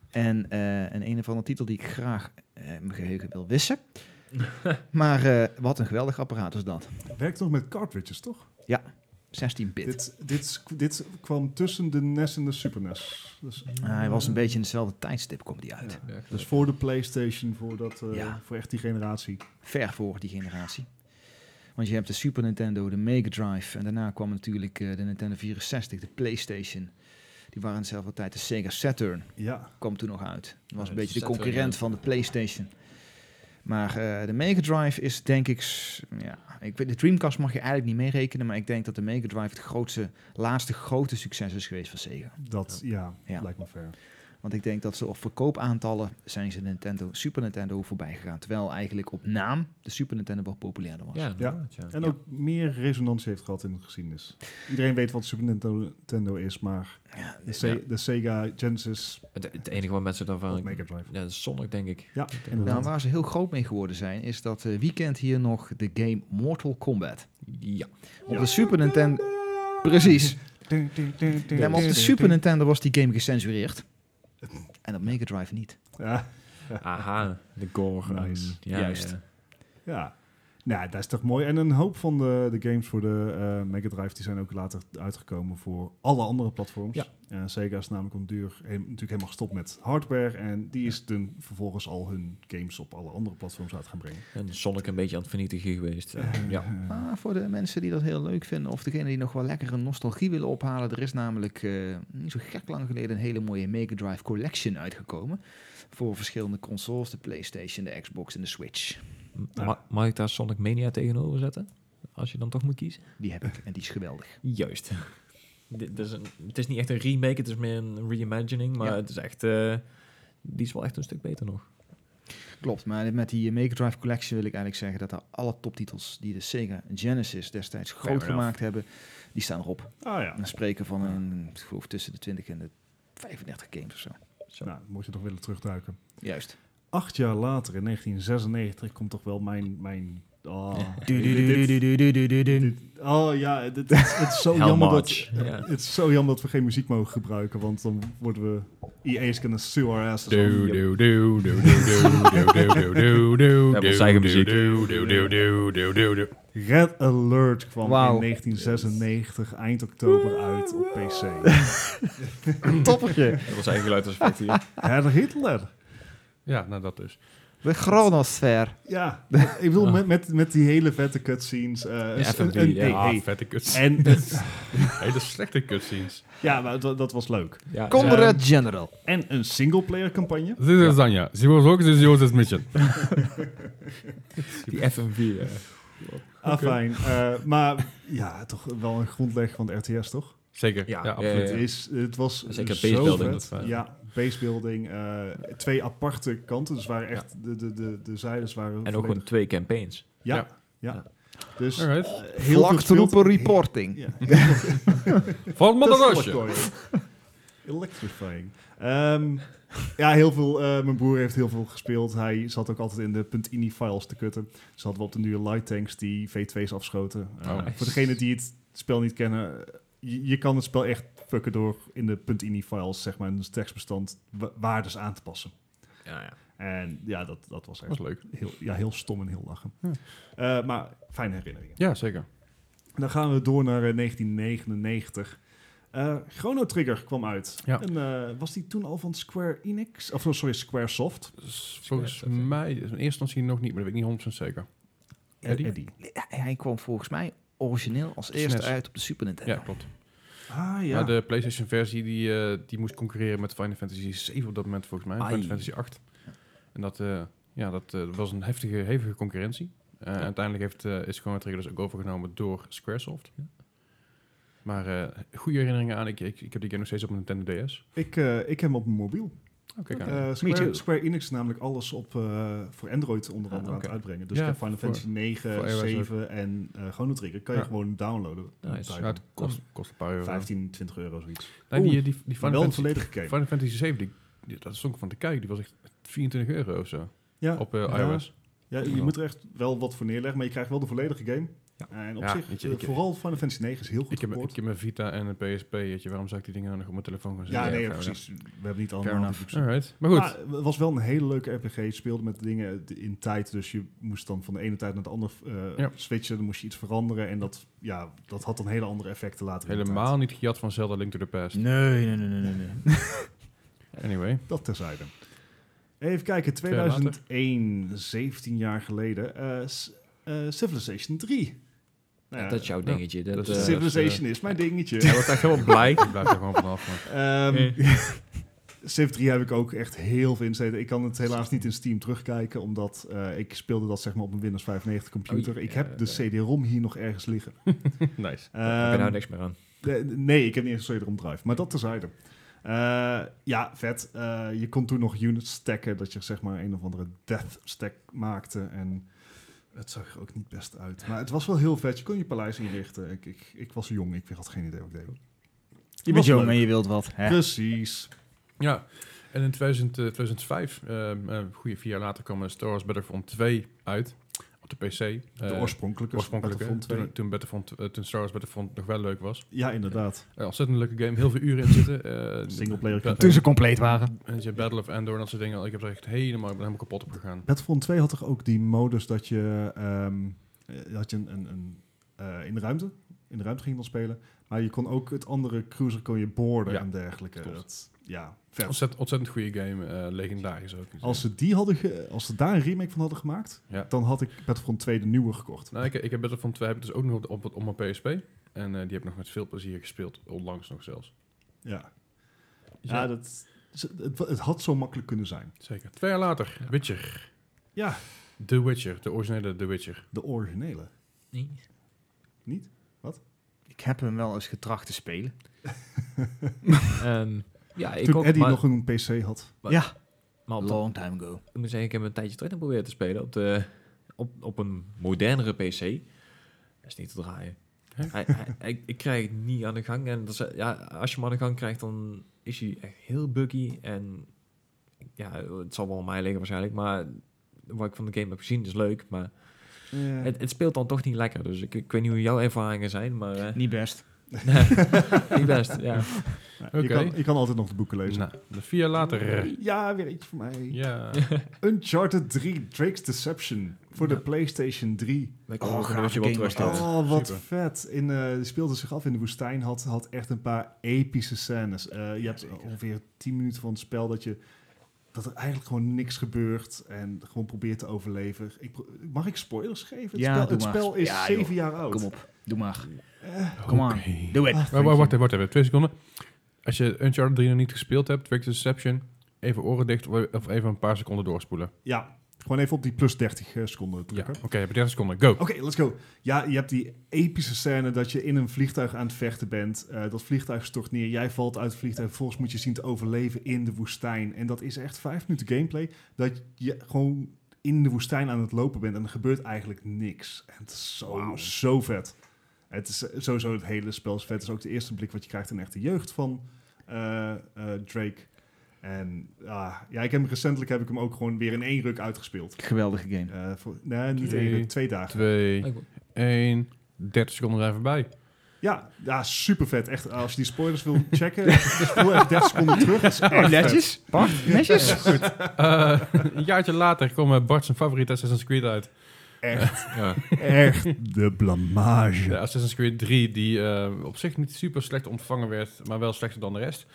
En eh, een een of andere titel die ik graag eh, in mijn geheugen wil wissen. <laughs> maar eh, wat een geweldig apparaat is dat. Werkt nog met cartridges, toch? 16-bit. Dit, dit, dit kwam tussen de NES en de Super NES. Dus, Ah, hij was een beetje in hetzelfde tijdstip, kwam die uit. Ja. Dus voor de PlayStation, voor, dat, eh, Ja. voor echt die generatie. ver voor die generatie. Want je hebt de Super Nintendo, de Mega Drive en daarna kwam natuurlijk eh, de Nintendo 64, de PlayStation. Die waren in dezelfde tijd de Sega Saturn, Ja. kwam toen nog uit. Dat was Ja, een beetje de concurrent van de PlayStation. Maar eh, de Mega Drive is denk ik, ja, ik weet, de Dreamcast mag je eigenlijk niet meerekenen, maar ik denk dat de Mega Drive het grootste, laatste grote succes is geweest van Sega. Dat, ja, Ja. lijkt me fair. Want ik denk dat ze op verkoopaantallen zijn ze Nintendo, Super Nintendo voorbij gegaan. Terwijl eigenlijk op naam de Super Nintendo wel populairder was. Ja. En ook meer resonantie heeft gehad in de geschiedenis. Iedereen weet wat Super Nintendo, is, maar Ja, de, Se- de Sega Genesis Het, het enige wat mensen daarvan... Mega Drive. Ja, Sonic, denk ik. Ja, Nou, waar ze heel groot mee geworden zijn, is dat eh, wie kent hier nog de game Mortal Kombat? Ja. Op Ja. de Super Nintendo. Precies. <laughs> Ja, maar op de Super Nintendo was die game gecensureerd. En op Mega Drive niet. Ja, Aha, de gore. Nice. ja, Juist. ja. ja. Nou, dat is toch mooi. En een hoop van de, de games voor de eh, Mega Drive die zijn ook later uitgekomen voor alle andere platforms. Ja. En Sega is namelijk om duur he- natuurlijk helemaal gestopt met hardware. En die is toen vervolgens al hun games op alle andere platforms uit gaan brengen. En Sonic een beetje aan het vernietigen geweest. Eh, ja. Maar voor de mensen die dat heel leuk vinden, of degene die nog wel lekker een nostalgie willen ophalen, er is namelijk eh, niet zo gek lang geleden een hele mooie Mega Drive Collection uitgekomen. Voor verschillende consoles, de PlayStation, de Xbox en de Switch. Ma- mag ik daar Sonic Mania tegenover zetten? Als je dan toch moet kiezen? Die heb ik en die is geweldig. Juist. <laughs> Dit is een, het is niet echt een remake, het is meer een reimagining. Maar Ja. het is echt... eh, die is wel echt een stuk beter nog. Klopt, maar met die Mega Drive Collection wil ik eigenlijk zeggen dat er alle toptitels die de Sega Genesis destijds groot gemaakt hebben, die staan erop. Ah ja. Dan spreken van een, ik geloof tussen de 20 en de 35 games of zo. Zo. Nou, moet je toch willen terugduiken. Juist. Acht jaar later, in 1996, komt toch wel mijn... mijn oh, oh ja, het, is zo jammer dat... Het is zo jammer dat we geen muziek mogen gebruiken, want dan worden we... EA is gonna sue our asses Do, do, do, do, do, do, do, do, do, do, hebben do, ons eigen do, muziek. do, do, do, do, do, do, do. Red Alert kwam in 1996, eind oktober, uit op PC. Toppertje. Dat was eigen geluidseffect hier. Herr Hitler. Ja, nou dat dus. De chronosfeer. Ja, ik bedoel, met, met, met die hele vette cutscenes. eh, Ja, een- FMV, een- ja. hey, Ah, hey. vette cutscenes. En <laughs> Hele slechte cutscenes. ja, maar dat, dat was leuk. Ja, Comrade General. En een singleplayer campagne. Dit is Zanja. Ze was ook de Jozef Mission. <laughs> die FMV. eh. Ah, fijn. Eh, maar ja, toch wel een grondleg van de RTS, toch? Zeker. Ja, Ja, ja, absoluut. Het, is, het was Zeker zo vet. dat. Ja, basebuilding. eh twee aparte kanten. Dus waren echt de, de, de, de zijdes waren En ook volledig- gewoon twee campaigns. Ja, Ja. ja. Dus eh, heel gespeeld. reporting. Ja. <laughs> Van. Electroid. Electrifying. Ehm, ja, heel veel. eh, mijn broer heeft heel veel gespeeld. Hij zat ook altijd in de .ini files te kutten. Dus hadden we op de nieuwe light tanks die V2's afschoten. Oh, nice. Voor degenen die het spel niet kennen, je, je kan het spel echt fucken door in de .ini files, zeg maar, in het tekstbestand wa- waardes aan te passen. Ja, ja. En ja, dat, dat was echt was leuk. heel, ja, heel stom en heel lachen. Ja. Eh, maar fijne herinneringen. Ja, zeker. Dan gaan we door naar eh, 1999. Eh Chrono Trigger kwam uit. Ja. En eh, was die toen al van Square Enix? Of oh, sorry, Square Soft. Dus volgens mij, in eerste instantie nog niet, maar dat weet ik niet 100% zeker. Eddie? Eddie. Hij kwam volgens mij origineel als eerste SNES. uit op de Super Nintendo. Ja, klopt. Ah ja. Ja. de PlayStation versie die, eh, die moest concurreren met Final Fantasy 7 op dat moment volgens mij. Ai. Final Fantasy 8. En dat, eh, ja, dat eh, was een heftige, hevige concurrentie. Eh, Uiteindelijk heeft, eh, is Chrono Trigger dus ook overgenomen door Squaresoft. Maar eh, goede herinneringen aan. Ik, ik, ik heb die game nog steeds op mijn Nintendo DS. ik, eh, ik heb hem op mijn mobiel. Oké, Eh, Me Square, too. Square Enix is namelijk alles op, eh, voor Android onder andere Ah, aan het uitbrengen. Dus Ja, Final voor- Fantasy 9, voor iOS 7 en eh Chrono Trigger kan je gewoon downloaden. Nice. ja, het kost, kost een paar euro. 15, 20 euro zoiets. Nee, die, Oeh, die, die Maar Final wel een Fantasy, volledige game. Final Fantasy 7, die, die, dat stond ik van te kijken. Die was echt 24 euro of zo. Ja, Op eh, iOS. Ja, je moet er echt wel wat voor neerleggen, maar je krijgt wel de volledige game. Ja. En op Ja, zich, weet je, ik- vooral Final Fantasy 9 is heel goed Ik heb, ik heb mijn Vita en een PSP. Weet je, waarom zou ik die dingen nou nog op mijn telefoon gaan Ja, zetten? nee, ja, fair precies. We hebben niet allemaal. Alright. Maar goed. Maar het was wel een hele leuke RPG. Je speelde met dingen in tijd, dus je moest dan van de ene tijd naar de andere eh, Ja. switchen. Dan moest je iets veranderen en dat, ja, dat had dan hele andere effecten later. Helemaal niet gejat van Zelda Link to the Past. Nee, nee, nee, nee, nee. nee. <laughs> Anyway. Dat terzijde. Even kijken, Twee jaar later. 2001, 17 jaar geleden. eh, eh, Civilization 3. Ja, dat is jouw dingetje. Dat, dat is- eh, Civilization is mijn dingetje. Hij wordt echt helemaal blij. Ik blijf er gewoon vanaf. Maar. Ehm <laughs> Civ 3 heb ik ook echt heel veel insteden. Ik kan het helaas niet in Steam terugkijken, omdat eh, ik speelde dat zeg maar op een Windows 95 computer. Oh, ik ja, heb de ja. CD-ROM hier nog ergens liggen. <laughs> nice. Daar heb je nou Ehm, niks meer aan. de- nee, ik heb niet eens een CD-ROM drive, maar dat terzijde. Eh ja, vet. Eh, je kon toen nog units stacken, dat je zeg maar een of andere death stack maakte. En het zag er ook niet best uit. Maar het was wel heel vet. Je kon je paleis inrichten. Ik, ik, ik was jong, ik had geen idee wat ik deed. Je bent jong en je wilt wat. Hè? Precies. Ja. En in 2000, eh, 2005, eh, eh, goede vier jaar later, kwam Star Wars Battlefront 2 uit. Op de PC. De Eh, oorspronkelijke, oorspronkelijke. Battlefront 2. Toen, toen, Battlefront, eh, toen Star Wars Battlefront nog wel leuk was. Ja, inderdaad. Eh, ontzettend leuke game. Heel veel uren in zitten. Eh, <laughs> Singleplayer Toen ze compleet waren. En je Battle of Endor en dat soort dingen. Ik heb er echt helemaal, ik ben helemaal kapot op gegaan. Battlefront 2 had toch ook die modus dat je, ehm, eh, had je een, een, een, eh, in de ruimte, in de ruimte ging dan spelen, maar je kon ook het andere cruiser kon je boorden Ja, en dergelijke. klopt. Dat, ja, vet. Ontzettend, ontzettend goede game. eh, legendarisch ook. Als ze die hadden, ge- als ze daar een remake van hadden gemaakt, Ja. dan had ik Battlefront 2 de nieuwe gekocht. Nou, ik, ik heb Battlefront 2 heb ik dus ook nog op, op, op mijn PSP. En eh, die heb ik nog met veel plezier gespeeld. Onlangs nog zelfs. Ja, Dus ja dat, het, het had zo makkelijk kunnen zijn. Zeker. Twee jaar later. Witcher. Ja, The Witcher. De originele The Witcher. de originele. Nee. Niet? Ik heb hem wel eens getracht te spelen. <laughs> Ehm, ja, ik Toen ook, Eddie maar, nog een PC had. Maar- ja, maar op de- long time ago. ik moet zeggen, ik heb een tijdje terug proberen te spelen op, de, op, op een modernere PC. Dat is niet te draaien. Hè? Hij, hij- ik, ik krijg het niet aan de gang. En dat is, ja, als je hem aan de gang krijgt, dan is hij echt heel buggy. En ja, het zal wel aan mij liggen waarschijnlijk. Maar wat ik van de game heb gezien is leuk. Maar het, het speelt dan toch niet lekker. Dus ik, ik weet niet hoe jouw ervaringen zijn. Maar eh, Niet best. Niet best, ja. <laughs> Oké. je, kan, je kan altijd nog de boeken lezen. Nou, de vier jaar later. Ja, weer eentje voor mij. Ja. <laughs> Uncharted 3 Drake's Deception voor de. PlayStation 3. Ik kan Oh, gave uurtje wat terug. Oh, wat super. vet. In, eh die speelde zich af in de woestijn. Had, had echt een paar epische scènes. Eh, je hebt zeker. ongeveer 10 minuten van het spel dat je dat er eigenlijk gewoon niks gebeurt en gewoon probeert te overleven. Ik, pro- mag ik spoilers geven? Het Ja, spel, doe het spel is Ja, zeven joh. jaar oud. Kom op, doe maar. Come on, Oké. do it. Ah, Wacht, wacht, wacht, wacht even, twee seconden. Als je Uncharted 3 nog niet gespeeld hebt, Trick Deception, even oren dicht of even een paar seconden doorspoelen. ja, gewoon even op die plus 30 eh, seconden Ja, drukken. oké, heb je 30 seconden, go. Oké, let's go. Ja, je hebt die epische scène dat je in een vliegtuig aan het vechten bent. Eh, dat vliegtuig stort neer. Jij valt uit het vliegtuig. Vervolgens moet je zien te overleven in de woestijn. En dat is echt vijf minuten gameplay. Dat je gewoon in de woestijn aan het lopen bent. En er gebeurt eigenlijk niks. En het is zo, zo vet. Het is eh, sowieso het hele spel is vet. Het is ook de eerste blik wat je krijgt in echt de jeugd van Drake. En ah, ja, ik heb hem recentelijk heb ik hem ook gewoon weer in één ruk uitgespeeld. Geweldige game. Eh, voor, nee, niet Twee. één ruk, twee dagen. 2, 1, 30 seconden zijn voorbij. Ja, ja, super vet. Echt, als je die spoilers wil <laughs> checken, spoel even 30 seconden terug. Dat is echt vet. netjes. Bart, netjes. Eh, een jaartje later kwam Bart zijn favoriete Assassin's Creed uit. Echt, <laughs> Ja. echt de blamage. De Assassin's Creed 3, die eh, op zich niet super slecht ontvangen werd, maar wel slechter dan de rest.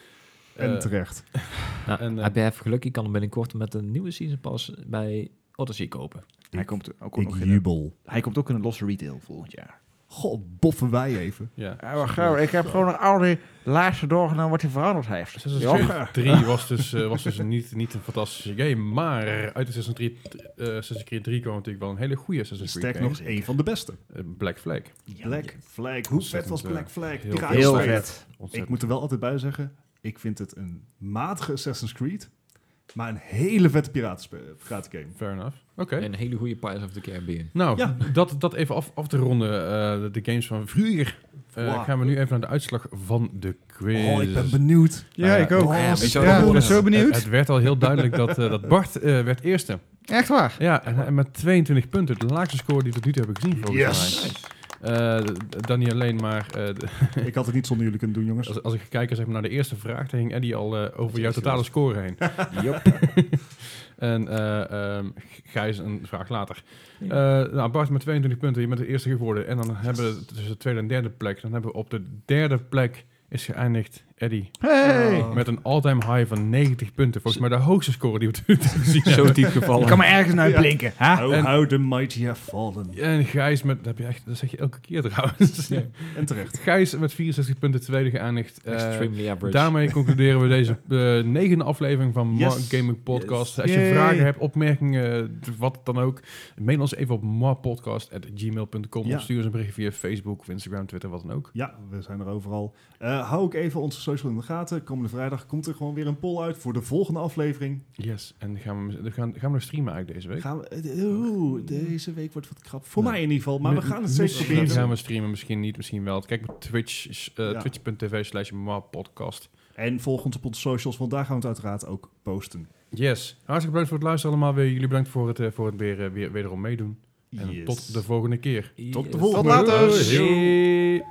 En Eh, terecht. <laughs> Nou, En, eh, heb je even geluk, je kan hem binnenkort met een nieuwe season pass bij Odyssey kopen. Hij komt ook Ik nog in een, jubel. hij komt ook in een losse retail volgend jaar. God, boffen wij even. ja. Ja, ik heb gewoon al die lijsten doorgenomen wat hij veranderd heeft. Assassin's Ja. Creed 3 was dus, eh, was dus niet, niet een fantastische game, maar uit eh, Assassin's Creed 3 kwam natuurlijk wel een hele goede Assassin's Creed Sterk nog game. één van de beste. Black Flag. Black Flag. Hoe vet was Black Flag? heel Heel vet. Ik moet er wel altijd bij zeggen, ik vind het een matige Assassin's Creed, maar een hele vette piratenspe- piratengame. Fair enough. Oké. Een hele goede Pirates of the Caribbean. Nou, Ja. dat, dat even af, af te ronden, eh, de, games van vroeger. Eh, Wow. Gaan we nu even naar de uitslag van de quiz. Oh, ik ben benieuwd. Ja, ik ook. Oh, Ja, ik Ja, ben zo benieuwd. Het, het werd al heel duidelijk dat, eh, dat Bart eh, werd eerste. Echt waar? Ja, en, en met 22 punten. De laagste score die we tot nu toe hebben gezien, volgens Yes. mij. Eh, dan niet alleen maar... eh, <laughs> Ik had het niet zonder jullie kunnen doen, jongens. als, als ik kijk zeg maar, naar de eerste vraag, dan ging Eddie al eh, over jouw totale score heen. <laughs> <laughs> en eh ehm, Gijs een vraag later. Eh, nou, Bart met 22 punten, je bent de eerste geworden. En dan hebben we tussen de tweede en derde plek, dan hebben we op de derde plek is geëindigd Eddie. Hey! Oh. Met een all-time high van 90 punten. Volgens mij de hoogste score die we tot nu toe gezien Zo diep gevallen. Ik kan maar ergens naar blinken. Hè? Oh, En- how the mighty have fallen. En Gijs met, dat, heb je echt, dat zeg je elke keer trouwens. Ja. En terecht. Gijs met 64 punten tweede geëindigd. Eh, Extremely average. daarmee concluderen we deze eh, negende aflevering van Yes. Gaming Podcast. Yes. Als je Yay. vragen hebt, opmerkingen, wat dan ook, mail ons even op marpodcast.gmail.com Ja. of stuur ons een berichtje via Facebook of Instagram, Twitter, wat dan ook. Ja, we zijn er overal. Eh, hou ook even onze social in de gaten. Komende vrijdag komt er gewoon weer een poll uit voor de volgende aflevering. Yes, en gaan we, gaan, gaan we nog streamen eigenlijk deze week? Gaan we, eh, oeh, deze week wordt wat krap. Voor Nee. mij in ieder geval, maar we gaan het zeker proberen. gaan we streamen, misschien niet, misschien wel. Kijk op Twitch, eh, Ja. twitch.tv slash marpodcast. En volg ons op onze socials, want daar gaan we het uiteraard ook posten. Yes, hartstikke bedankt voor het luisteren allemaal. Weer, jullie bedankt voor het, eh, voor het weer, weer, wederom meedoen. En Yes. tot de volgende keer. Tot de volgende. Tot later. Hey.